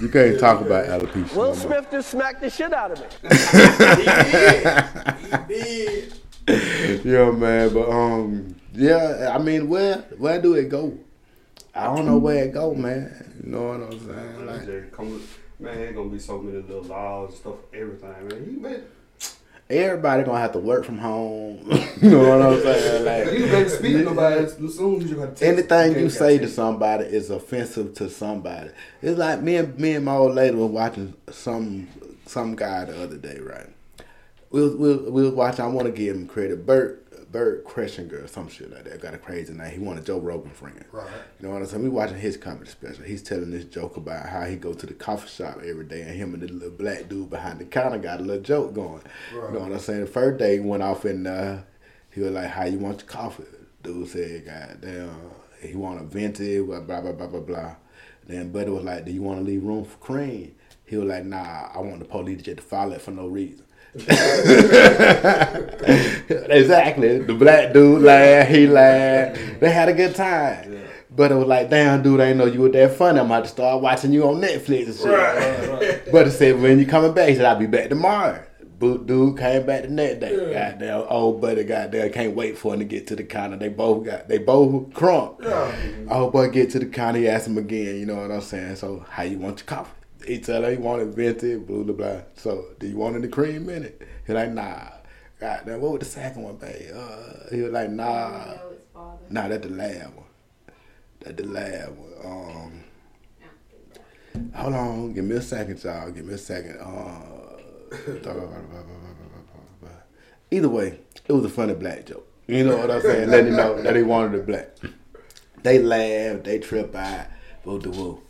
You can't talk about alopecia no Will more. Smith just smacked the shit out of me. He did. yeah, man. But um, yeah. I mean, where where do it go? I don't know where it go, man. You know what I'm saying? Like, Jada come, man, it's gonna be so many little laws and stuff, everything, man. You better, everybody gonna have to work from home. you know what I'm saying? you better speak to nobody as soon as you got to anything you say to somebody is offensive to somebody. It's like me and me and my old lady were watching some some guy the other day, right? We was, we was, we was watching. I want to give him credit. Bert Bert Kreshinger or some shit like that. Got a crazy name. He wanted Joe Rogan friend. Right. You know what I'm saying? We watching his comedy special. He's telling this joke about how he go to the coffee shop every day, and him and the little black dude behind the counter got a little joke going. Right. You know what I'm saying? The first day he went off and uh, he was like, "How you want your coffee?" Dude said, "God damn, he want a venti, blah blah blah blah blah blah." Then Buddy was like, "Do you want to leave room for cream?" He was like, "Nah, I want the police to follow it for no reason." exactly. The black dude laughed, he laughed. They had a good time. But it was like, damn, dude, I know you were that funny. I'm about to start watching you on Netflix and shit. Right. But it said, when you coming back? He said, I'll be back tomorrow. Boot dude came back the next day. Yeah. Goddamn old buddy goddamn can't wait for him to get to the counter. They both got they both crunk. Yeah. Old boy get to the counter, he asked him again, you know what I'm saying? So how you want your coffee? He tell her he wanted venti, blue blah blah. So do you want any cream in it? He like, nah. Goddamn, what would the second one be? Uh, he was like, nah. Nah, that's the lab one. That's the lab one. Um, hold on, give me a second, y'all. Give me a second. Uh, either way, it was a funny black joke. You know what I'm saying? Letting you know that he wanted a black. They laugh, they trip out, woo the woo.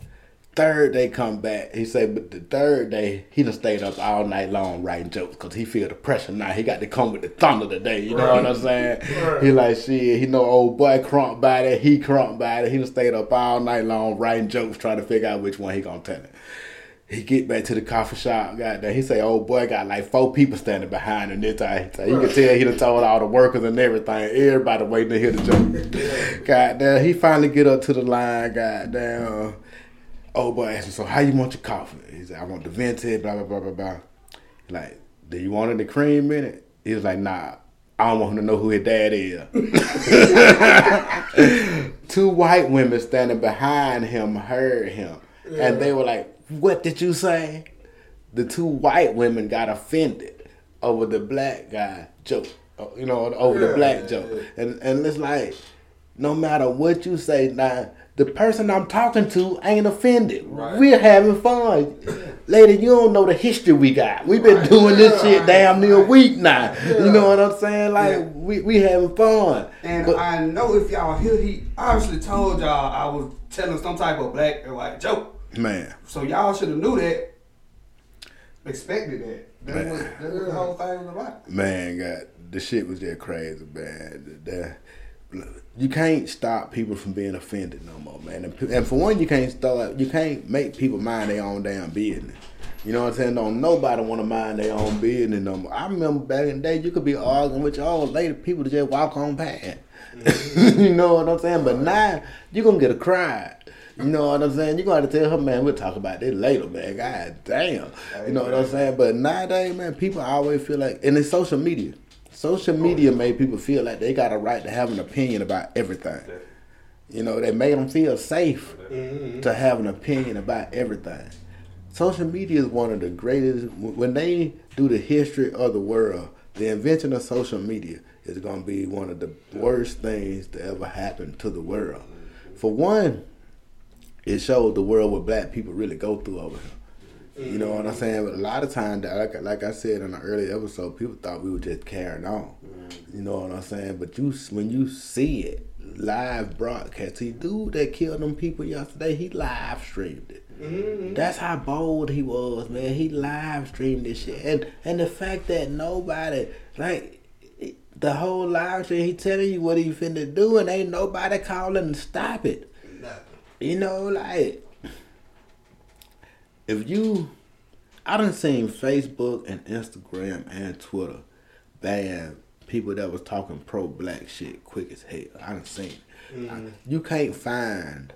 Third day come back, he say, but the third day he done stayed up all night long writing jokes because he feel the pressure now. He got to come with the thunder today. You know what I'm saying? Right. He like shit. He know old boy crunk by that, He crunk by that. He done stayed up all night long writing jokes, trying to figure out which one he gonna tell it. He get back to the coffee shop. Goddamn, he say, "Old boy got like four people standing behind him." This time, so you can tell he done told all the workers and everything. Everybody waiting to hear the joke. Goddamn, he finally get up to the line. Goddamn, old boy asked him, "So how you want your coffee?" He said, "I want the venti." Blah blah blah blah blah. Like, do you want any cream in it? He was like, "Nah." I don't want him to know who his dad is. Two white women standing behind him heard him. And they were like, What did you say? The two white women got offended over the black guy joke. You know, over the black yeah, joke. yeah. And and it's like, no matter what you say, now the person I'm talking to ain't offended. Right. We're having fun. Lady, you don't know the history we got. We've been Right. doing this Yeah. shit damn near a week now. You know what I'm saying? Like Yeah. we, we having fun. And But- I know if y'all hear, he obviously told y'all I was telling some type of black and white joke. man. So y'all should have knew that, expected that. That's Man. what, that's what the whole thing was about. Man, God, the shit was just crazy, man. The- you can't stop people from being offended no more, man. And, for one, you can't stop. You can't make people mind their own damn business. You know what I'm saying? Don't nobody want to mind their own business no more. I remember back in the day, you could be arguing with your old lady, people to just walk on past. you know what I'm saying? But now you're gonna get a cry. You know what I'm saying? You're gonna have to tell her, man, we'll talk about this later, man. God damn. You know what I'm saying? But nowadays, man, people always feel like and it's social media. Social media made people feel like they got a right to have an opinion about everything. You know, they made them feel safe to have an opinion about everything. Social media is one of the greatest. When they do the history of the world, the invention of social media is going to be one of the worst things to ever happen to the world. For one, it showed the world what black people really go through over here. You know what I'm saying? But a lot of times, like, like I said in an early episode, people thought we were just carrying on. Mm-hmm. You know what I'm saying? But you, when you see it live broadcast, see, dude that killed them people yesterday, he live streamed it. Mm-hmm. That's how bold he was, man. He live streamed this shit, and and the fact that nobody like the whole live stream, he telling you what he finna do, and ain't nobody calling to stop it. Nothing. You know, like if you, I done seen Facebook and Instagram and Twitter ban people that was talking pro black shit quick as hell. I done seen. it. Mm-hmm. You can't find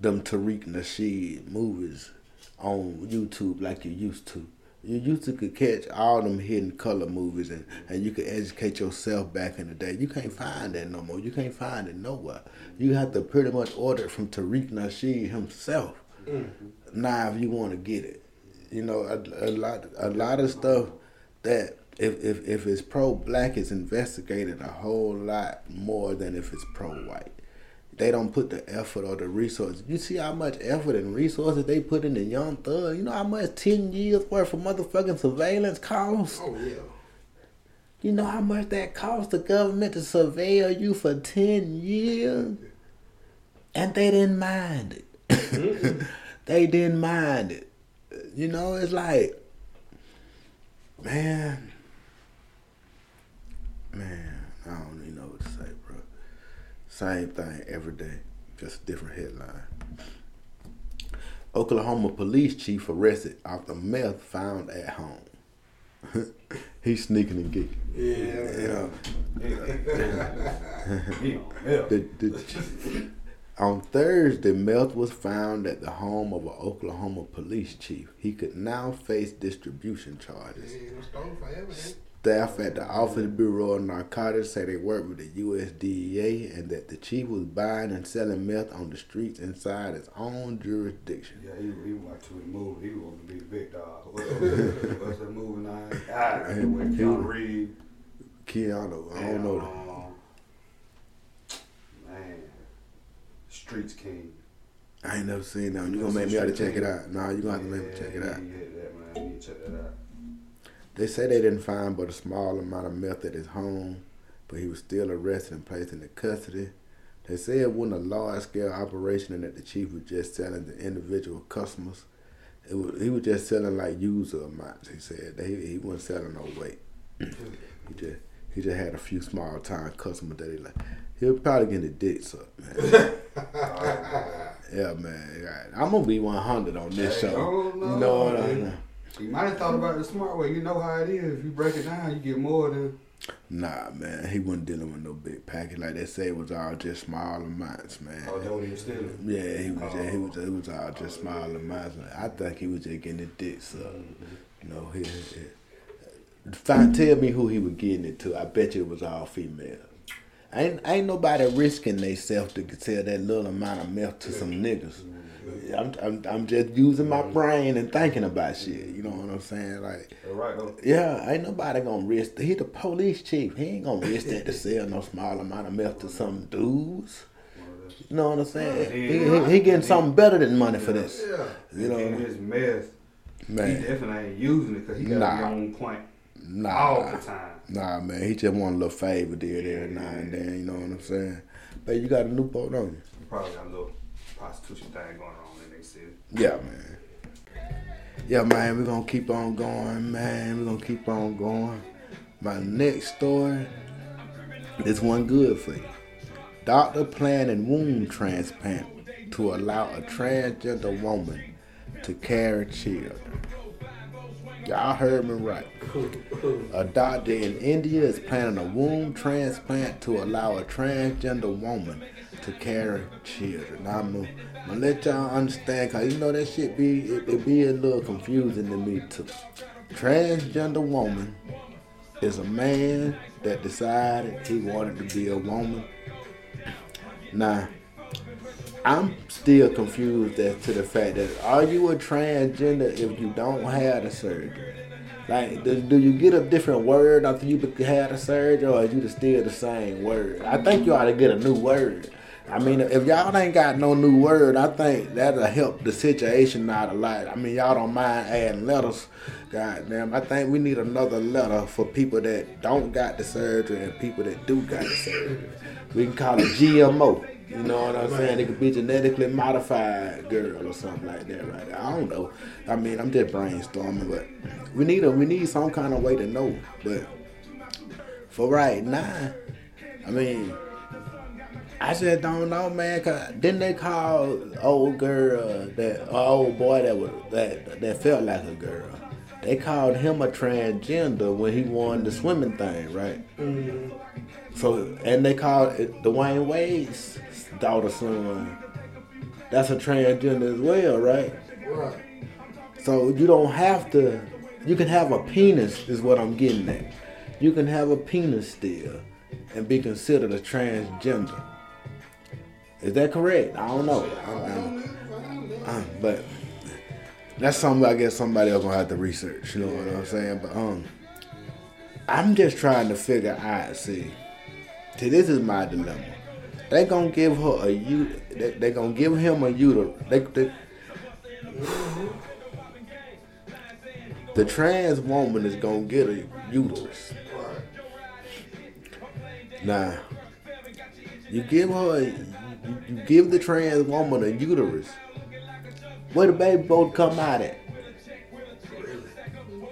them Tariq Nasheed movies on YouTube like you used to. You used to could catch all them hidden color movies and, and you could educate yourself back in the day. You can't find that no more. You can't find it nowhere. You have to pretty much order it from Tariq Nasheed himself. Mm-hmm. Now, if you want to get it, you know, a, a lot, a lot of stuff that if if if it's pro black, it's investigated a whole lot more than if it's pro white. They don't put the effort or the resources. You see how much effort and resources they put in the Young Thug. You know how much ten years worth of motherfucking surveillance costs. Oh yeah. You know how much that cost the government to surveil you for 10 years? And they didn't mind it. they didn't mind it. You know, it's like, man, man, I don't even know what to say, bro. Same thing every day, just a different headline. Oklahoma police chief arrested after meth found at home. He's sneaking and geeking. Yeah. You know, Yeah. the, the, On Thursday, meth was found at the home of an Oklahoma police chief. He could now face distribution charges. Yeah, it was stolen forever. man. Staff at the Office Bureau of Narcotics say they work with the USDA and that the chief was buying and selling meth on the streets inside his own jurisdiction. Yeah, he, he watching the movie. He wanted to be the big dog. What's that movie? Ah, with Keanu Reeves. Keanu, I don't know. Um, Man, Streets King. I ain't never seen that. You gonna make me have to check it out? Nah, you gonna have to make me check it out. hit that, man. You need to check that out. They say they didn't find but a small amount of meth at his home, but he was still arrested and placed into custody. They say it wasn't a large scale operation and that the chief was just selling to individual customers. It was, he was just selling like user amounts. He said he he wasn't selling no weight. he just he just had a few small time customers that he like. He'll probably get the dicks up, man. yeah, man. Right. I'm gonna be 100 on this show. oh, no, you know what I mean? You might have thought about it the smart way. You know how it is. If you break it down, you get more than. Nah, man, he wasn't dealing with no big package like they say. It was all just small amounts, man. Oh, don't even steal it. Yeah, he was. Just, he oh. was. It was all just small amounts. I think he was just getting the dicks up. You know, he. he find, tell me who he was getting it to. I bet you it was all female. Ain't ain't nobody risking themselves to sell that little amount of meth to some niggas. I'm, I'm I'm just using my brain and thinking about shit. You know what I'm saying? Like. Right. Yeah, ain't nobody gonna risk. He the police chief. He ain't gonna risk that to sell no small amount of meth to some dudes. You know what I'm saying? He, he, he getting something better than money for this. Yeah. You know, in his mess, he definitely ain't using it because he got Nah. be on point Nah, all the time. nah, man. He just want a little favor there, there, every now and then. You know what I'm saying? But you got a Newport on you. Probably got a little prostitution thing going on in their city. Yeah, man. Yeah, man, we're gonna keep on going, man. We're gonna keep on going. My next story, this one good for you. Doctor planning womb transplant to allow a transgender woman to carry children. Y'all heard me right. A doctor in India is planning a womb transplant to allow a transgender woman to carry children. Now, I'm gonna, let y'all understand, cause you know that shit be it, it be a little confusing to me too. Transgender woman is a man that decided he wanted to be a woman. Now, I'm still confused as to the fact that are you a transgender if you don't have the surgery? Like, do, do you get a different word after you had the surgery, or is you still the same word? I think you ought to get a new word. I mean, if y'all ain't got no new word, I think that'll help the situation out a lot. I mean, y'all don't mind adding letters. God damn, I think we need another letter for people that don't got the surgery and people that do got the surgery. We can call it GMO. You know what I'm saying? It could be genetically modified girl or something like that, right? I don't know. I mean, I'm just brainstorming, but we need a we need some kind of way to know. But for right now, I mean, I just don't know, man. Cause didn't they call old girl that old boy that was that that felt like a girl? They called him a transgender when he won the swimming thing, right? Mm-hmm. So and they called it Dwyane Wade's daughter son. That's a transgender as well, right? Right. So you don't have to. You can have a penis, is what I'm getting at. You can have a penis still, and be considered a transgender. Is that correct? I don't know. I'm- I'm- but that's something I guess somebody else gonna have to research. You know what I'm saying? But um, I'm just trying to figure out. See, see, this is my dilemma. They gonna give her a u. They, they gonna give him a uterus. They, they, the trans woman is gonna get a uterus. Now, you give her, a, you, you give the trans woman a uterus. Where the baby to come out at?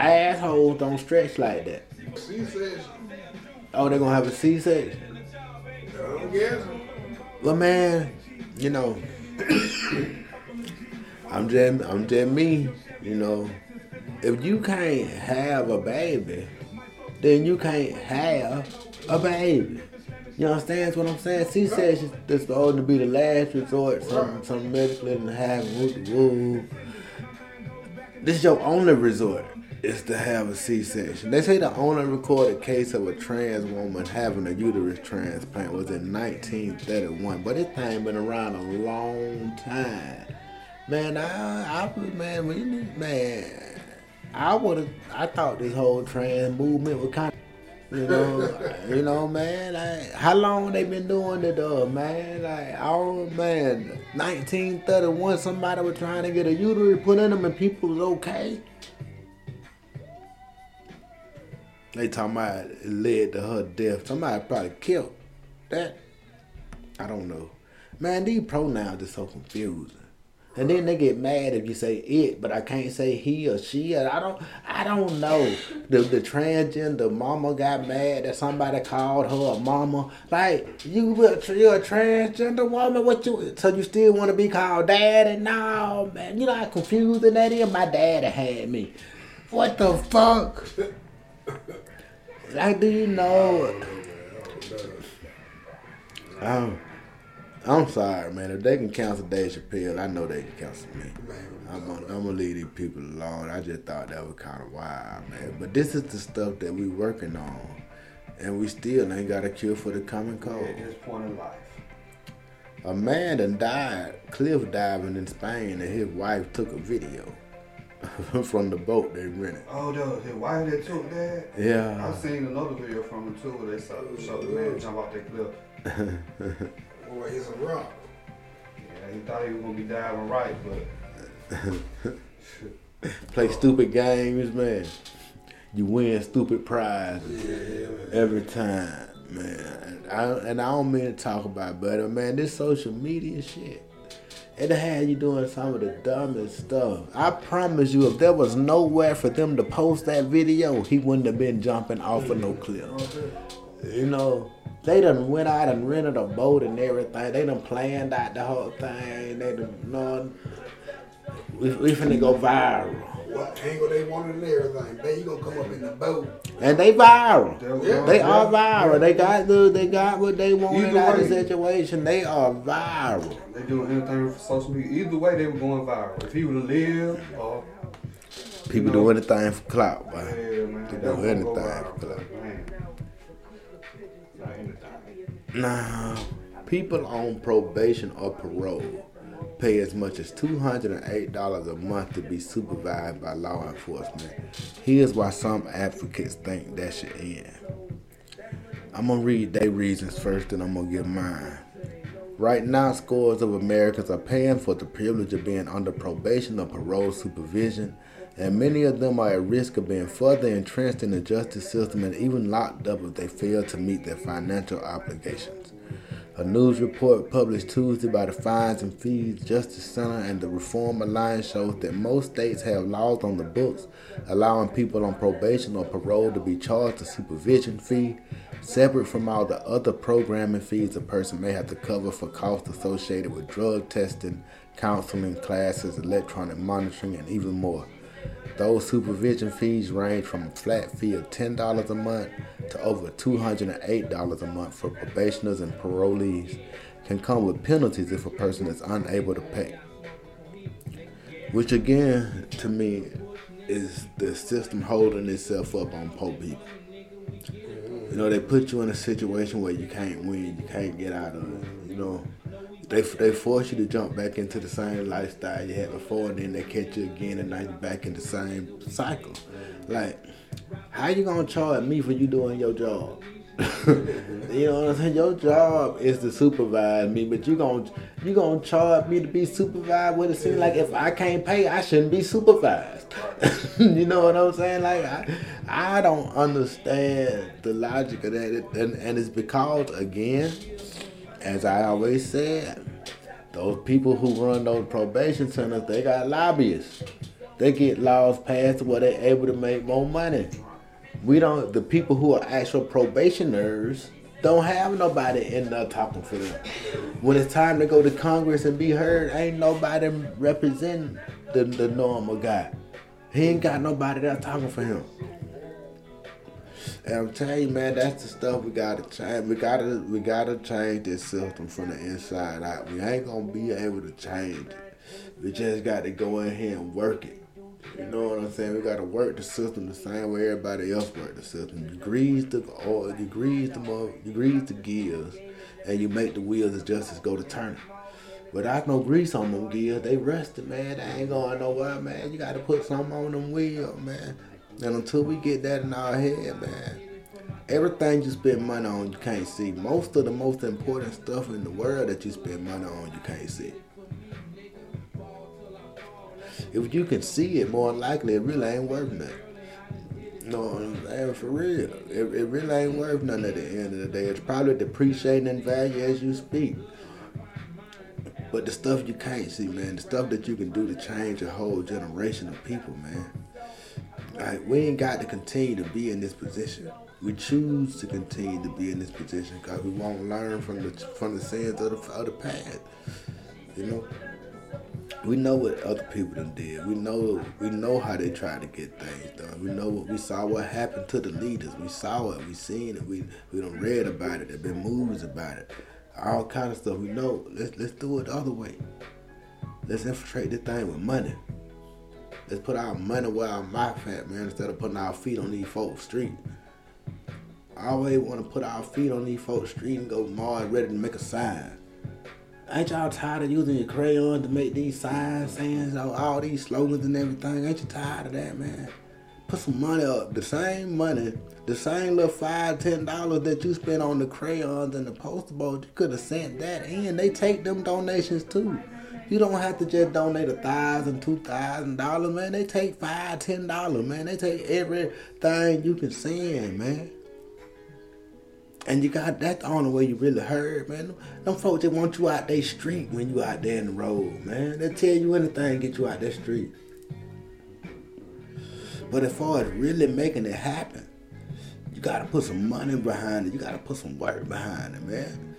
Assholes don't stretch like that. C-section. Oh, they're gonna have a C-section. I'm guessing. Well, man, you know, I'm just, I'm just me. You know, if you can't have a baby, then you can't have a baby. You understand what I'm saying? She C-section is supposed to be the last resort, some some medical and have woo woo. This is your only resort is to have a C-section. They say the only recorded case of a trans woman having a uterus transplant was in 1931, but thing been around a long time. Man, I, I man, man, I would have, I thought this whole trans movement was kind of. You know, you know, man. Like, how long they been doing it, though, man? Like, oh man, 1931, somebody was trying to get a uterus put in them, and people was okay. They talking about it led to her death. Somebody probably killed that. I don't know. Man, these pronouns are so confusing. And then they get mad if you say it, but I can't say he or she. I don't. I don't know. The the transgender mama got mad that somebody called her a mama. Like you, you're a transgender woman. What you? So you still want to be called daddy? No, man. You know how confusing that is. My daddy had me. What the fuck? Like, do you know? Um, I'm sorry, man. If they can cancel Dave Chappelle, I know they can cancel me. I'm gonna, I'm gonna leave these people alone. I just thought that was kind of wild, man. But this is the stuff that we working on, and we still ain't got a cure for the common cold. At this point in life. A man done died cliff diving in Spain, and his wife took a video from the boat they rented. Oh, the, the wife that took that? Yeah. I seen another video from him too where they saw, the man jump off that cliff. Boy, he's a rock. Yeah, he thought he was gonna be diving right, but Play stupid games, man. You win stupid prizes every time, man. I, and I don't mean to talk about, it, but man, this social media shit. It had you doing some of the dumbest stuff. I promise you, if there was nowhere for them to post that video, he wouldn't have been jumping off of no cliff. You know, they done went out and rented a boat and everything. They done planned out the whole thing. They done, you know, we, we finna go viral. What angle they wanted and everything. Then you gonna come up in the boat. And they viral. Yeah. They are viral. They got the, they got what they wanted Either out of the situation. They are viral. they doing anything for social media. Either way, they were going viral. If he would have lived, or People do anything for clout, yeah, man. man, They do anything go for clout. Man. Nah, people on probation or parole pay as much as $208 a month to be supervised by law enforcement. Here's why some advocates think that should end. I'm gonna read their reasons first, and I'm gonna give mine. Right now, scores of Americans are paying for the privilege of being under probation or parole supervision, and many of them are at risk of being further entrenched in the justice system and even locked up if they fail to meet their financial obligations. A news report published Tuesday by the Fines and Fees Justice Center and the Reform Alliance shows that most states have laws on the books allowing people on probation or parole to be charged a supervision fee separate from all the other programming fees a person may have to cover for costs associated with drug testing, counseling, classes, electronic monitoring, and even more. Those supervision fees range from a flat fee of $10 a month to over $208 a month for probationers and parolees. Can come with penalties if a person is unable to pay. Which again, to me, is the system holding itself up on poor people. You know, they put you in a situation where you can't win, you can't get out of it. You know, they they force you to jump back into the same lifestyle you had before, and then they catch you again, and now you're back in the same cycle. Like, how you gonna charge me for you doing your job? you know what I'm saying? Your job is to supervise me, but you gonna you gonna charge me to be supervised? What it seems like if I can't pay, I shouldn't be supervised. you know what I'm saying? Like I, I don't understand the logic of that, and and it's because again, as I always said, those people who run those probation centers, they got lobbyists. They get laws passed where they're able to make more money. We don't. The people who are actual probationers don't have nobody in there talking for them. When it's time to go to Congress and be heard, ain't nobody representing the, the normal guy. He ain't got nobody there talking for him. And I'm telling you, man, that's the stuff we gotta change. We gotta we gotta change this system from the inside out. We ain't gonna be able to change it. We just got to go in here and work it. You know what I'm saying? We got to work the system the same way everybody else work the system. Grease the you grease the mo- you grease the gears, and you make the wheels of justice go to turn. But Without no grease on them gears, they rusted, man. They ain't going nowhere, man. You got to put something on them wheels, man. And until we get that in our head, man, everything you spend money on, you can't see. Most of the most important stuff in the world that you spend money on, you can't see. If you can see it, more likely it really ain't worth nothing. No, saying for real. It, it really ain't worth nothing at the end of the day. It's probably depreciating in value as you speak. But the stuff you can't see, man, the stuff that you can do to change a whole generation of people, man. Like, we ain't got to continue to be in this position. We choose to continue to be in this position because we won't learn from the from the sins of the, of the past. You know, we know what other people done did. We know we know how they tried to get things done. We know what we saw what happened to the leaders. We saw it. We seen it. We we done read about it. There been movies about it. All kind of stuff. We know. Let's let's do it the other way. Let's infiltrate this thing with money. Let's put our money where our mouth at, man, instead of putting our feet on these folks' street. I always want to put our feet on these folks' street and go more ready to make a sign. Ain't y'all tired of using your crayon to make these signs, saying all, all these slogans and everything? Ain't you tired of that, man? Put some money up. The same money, the same little five, ten dollars that you spent on the crayons and the poster board, you could have sent that in. They take them donations too. You don't have to just donate a thousand, two thousand dollars, man. They take five, ten dollars, man. They take everything you can send, man. And you got that's the only way you really heard, man. Them folks just want you out there street when you out there in the road, man. They tell you anything, get you out that street. But as far as really making it happen, you gotta put some money behind it. You gotta put some work behind it, man.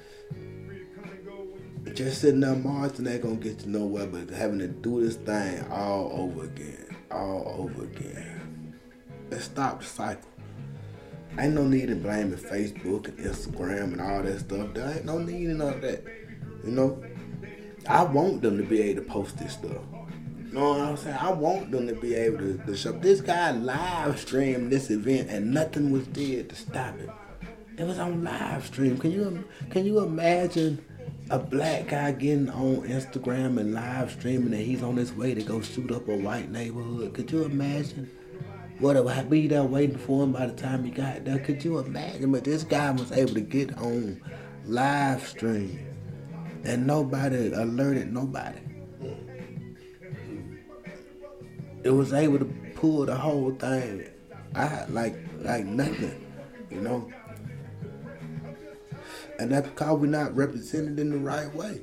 Just sitting there marching ain't gonna get you nowhere, but having to do this thing all over again, all over again. Let's stop the cycle. Ain't no need in blaming Facebook and Instagram and all that stuff. There ain't no need in all that. You know? I want them to be able to post this stuff. You know what I'm saying? I want them to be able to, to show. This guy live streamed this event and nothing was did to stop it. It was on live stream. Can you can you imagine a black guy getting on Instagram and live streaming and he's on his way to go shoot up a white neighborhood? Could you imagine? What would be there waiting for him by the time he got there? Could you imagine? But this guy was able to get on live stream and nobody alerted nobody. It was able to pull the whole thing like like nothing, you know. And that's because we're not represented in the right way.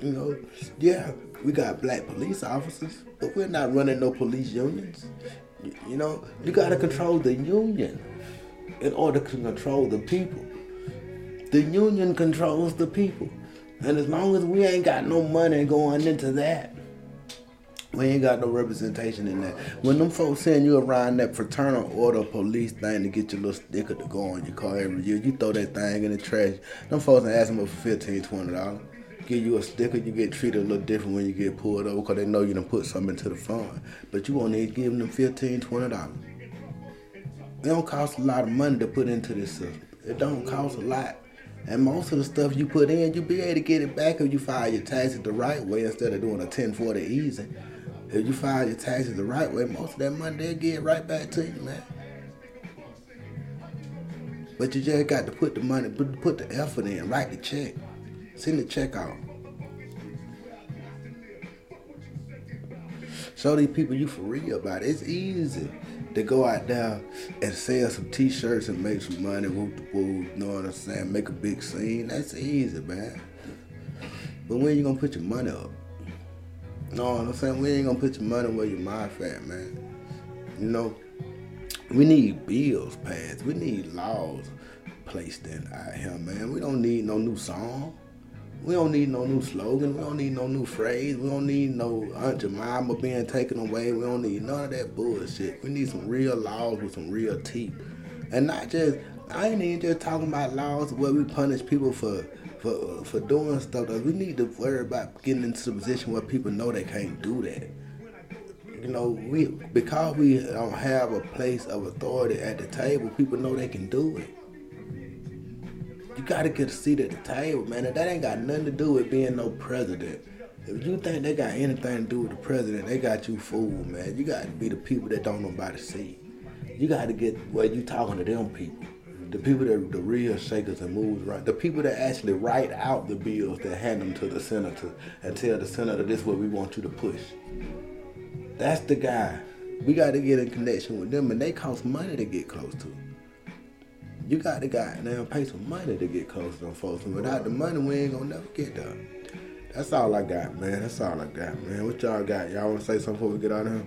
You know, yeah, we got black police officers, but we're not running no police unions. You know, you got to control the union in order to control the people. The union controls the people. And as long as we ain't got no money going into that, we ain't got no representation in that. When them folks send you around that fraternal order police thing to get your little sticker to go on your car every year, you throw that thing in the trash. Them folks ain't asking for 15 $20 give you a sticker, you get treated a little different when you get pulled over because they know you done put something into the fund. But you won't need to give them 15 $20. It don't cost a lot of money to put into this system. It don't cost a lot. And most of the stuff you put in, you'll be able to get it back if you file your taxes the right way instead of doing a 1040 easy. If you file your taxes the right way, most of that money they'll get right back to you, man. But you just got to put the money, put, put the effort in, write the check. Send the check out. Show these people you for real about it. It's easy to go out there and sell some t-shirts and make some money, whoop the whoop, you know what I'm saying? Make a big scene. That's easy, man. But when you gonna put your money up? What I'm saying? We ain't gonna put your money where your mouth at, man. You know, we need bills passed. We need laws placed in out here, man. We don't need no new song. We don't need no new slogan. We don't need no new phrase. We don't need no Aunt Jemima being taken away. We don't need none of that bullshit. We need some real laws with some real teeth. and not just. I ain't even just talking about laws where we punish people for for for doing stuff. Though. We need to worry about getting into a position where people know they can't do that. You know, we because we don't have a place of authority at the table, people know they can do it. You gotta get a seat at the table, man. And that ain't got nothing to do with being no president. If you think they got anything to do with the president, they got you fooled, man. You gotta be the people that don't nobody see. You gotta get where you talking to them people. The people that the real shakers and movers, right. The people that actually write out the bills that hand them to the senator and tell the senator this is what we want you to push. That's the guy. We got to get in connection with them, and they cost money to get close to. You got the guy to goddamn pay some money to get close to them folks, and without the money, we ain't gonna never get there. That's all I got, man. That's all I got, man. What y'all got? Y'all want to say something before we get out of here?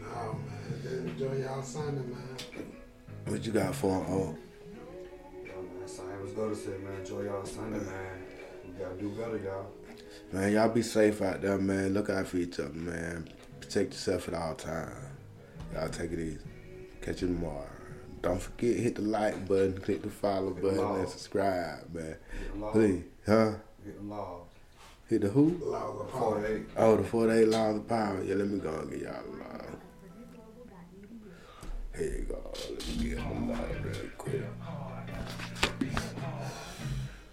No, man. Enjoy y'all Sunday, man. What you got for 'em? Oh, Yo, man, same as go to say, man. Enjoy y'all Sunday, man. We gotta do better, y'all. man, y'all be safe out there, man. Look out for each other, man. Protect yourself at all times. Y'all take it easy. Catch you tomorrow. Don't forget, hit the like button, click the follow button, and subscribe, man. Get the law. Please, huh? Get the law. Hit the who? Laws of power. Oh, the 48 laws of power. Yeah, let me go and get y'all the law. Here you go. Let me get the law real quick.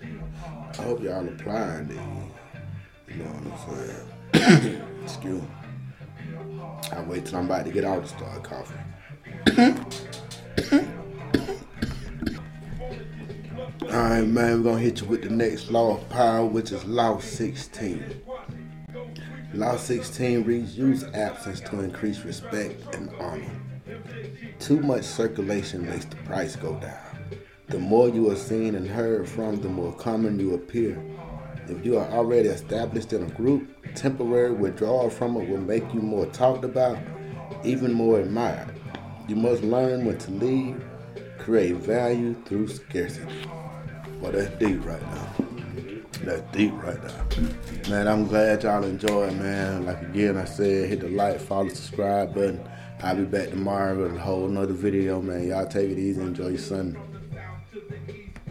I hope y'all applying these. You know what I'm saying? Excuse me. I'll wait till I'm about to get out to start coughing. Alright, man, we're gonna hit you with the next law of power, which is Law 16. Law 16 reads use absence to increase respect and honor. Too much circulation makes the price go down. The more you are seen and heard from, the more common you appear. If you are already established in a group, temporary withdrawal from it will make you more talked about, even more admired. You must learn when to leave, create value through scarcity. Well, that's deep right now. That's deep right now. Man, I'm glad y'all enjoy man. Like again, I said, hit the like, follow, subscribe button. I'll be back tomorrow with a whole nother video, man. Y'all take it easy. Enjoy your Sunday.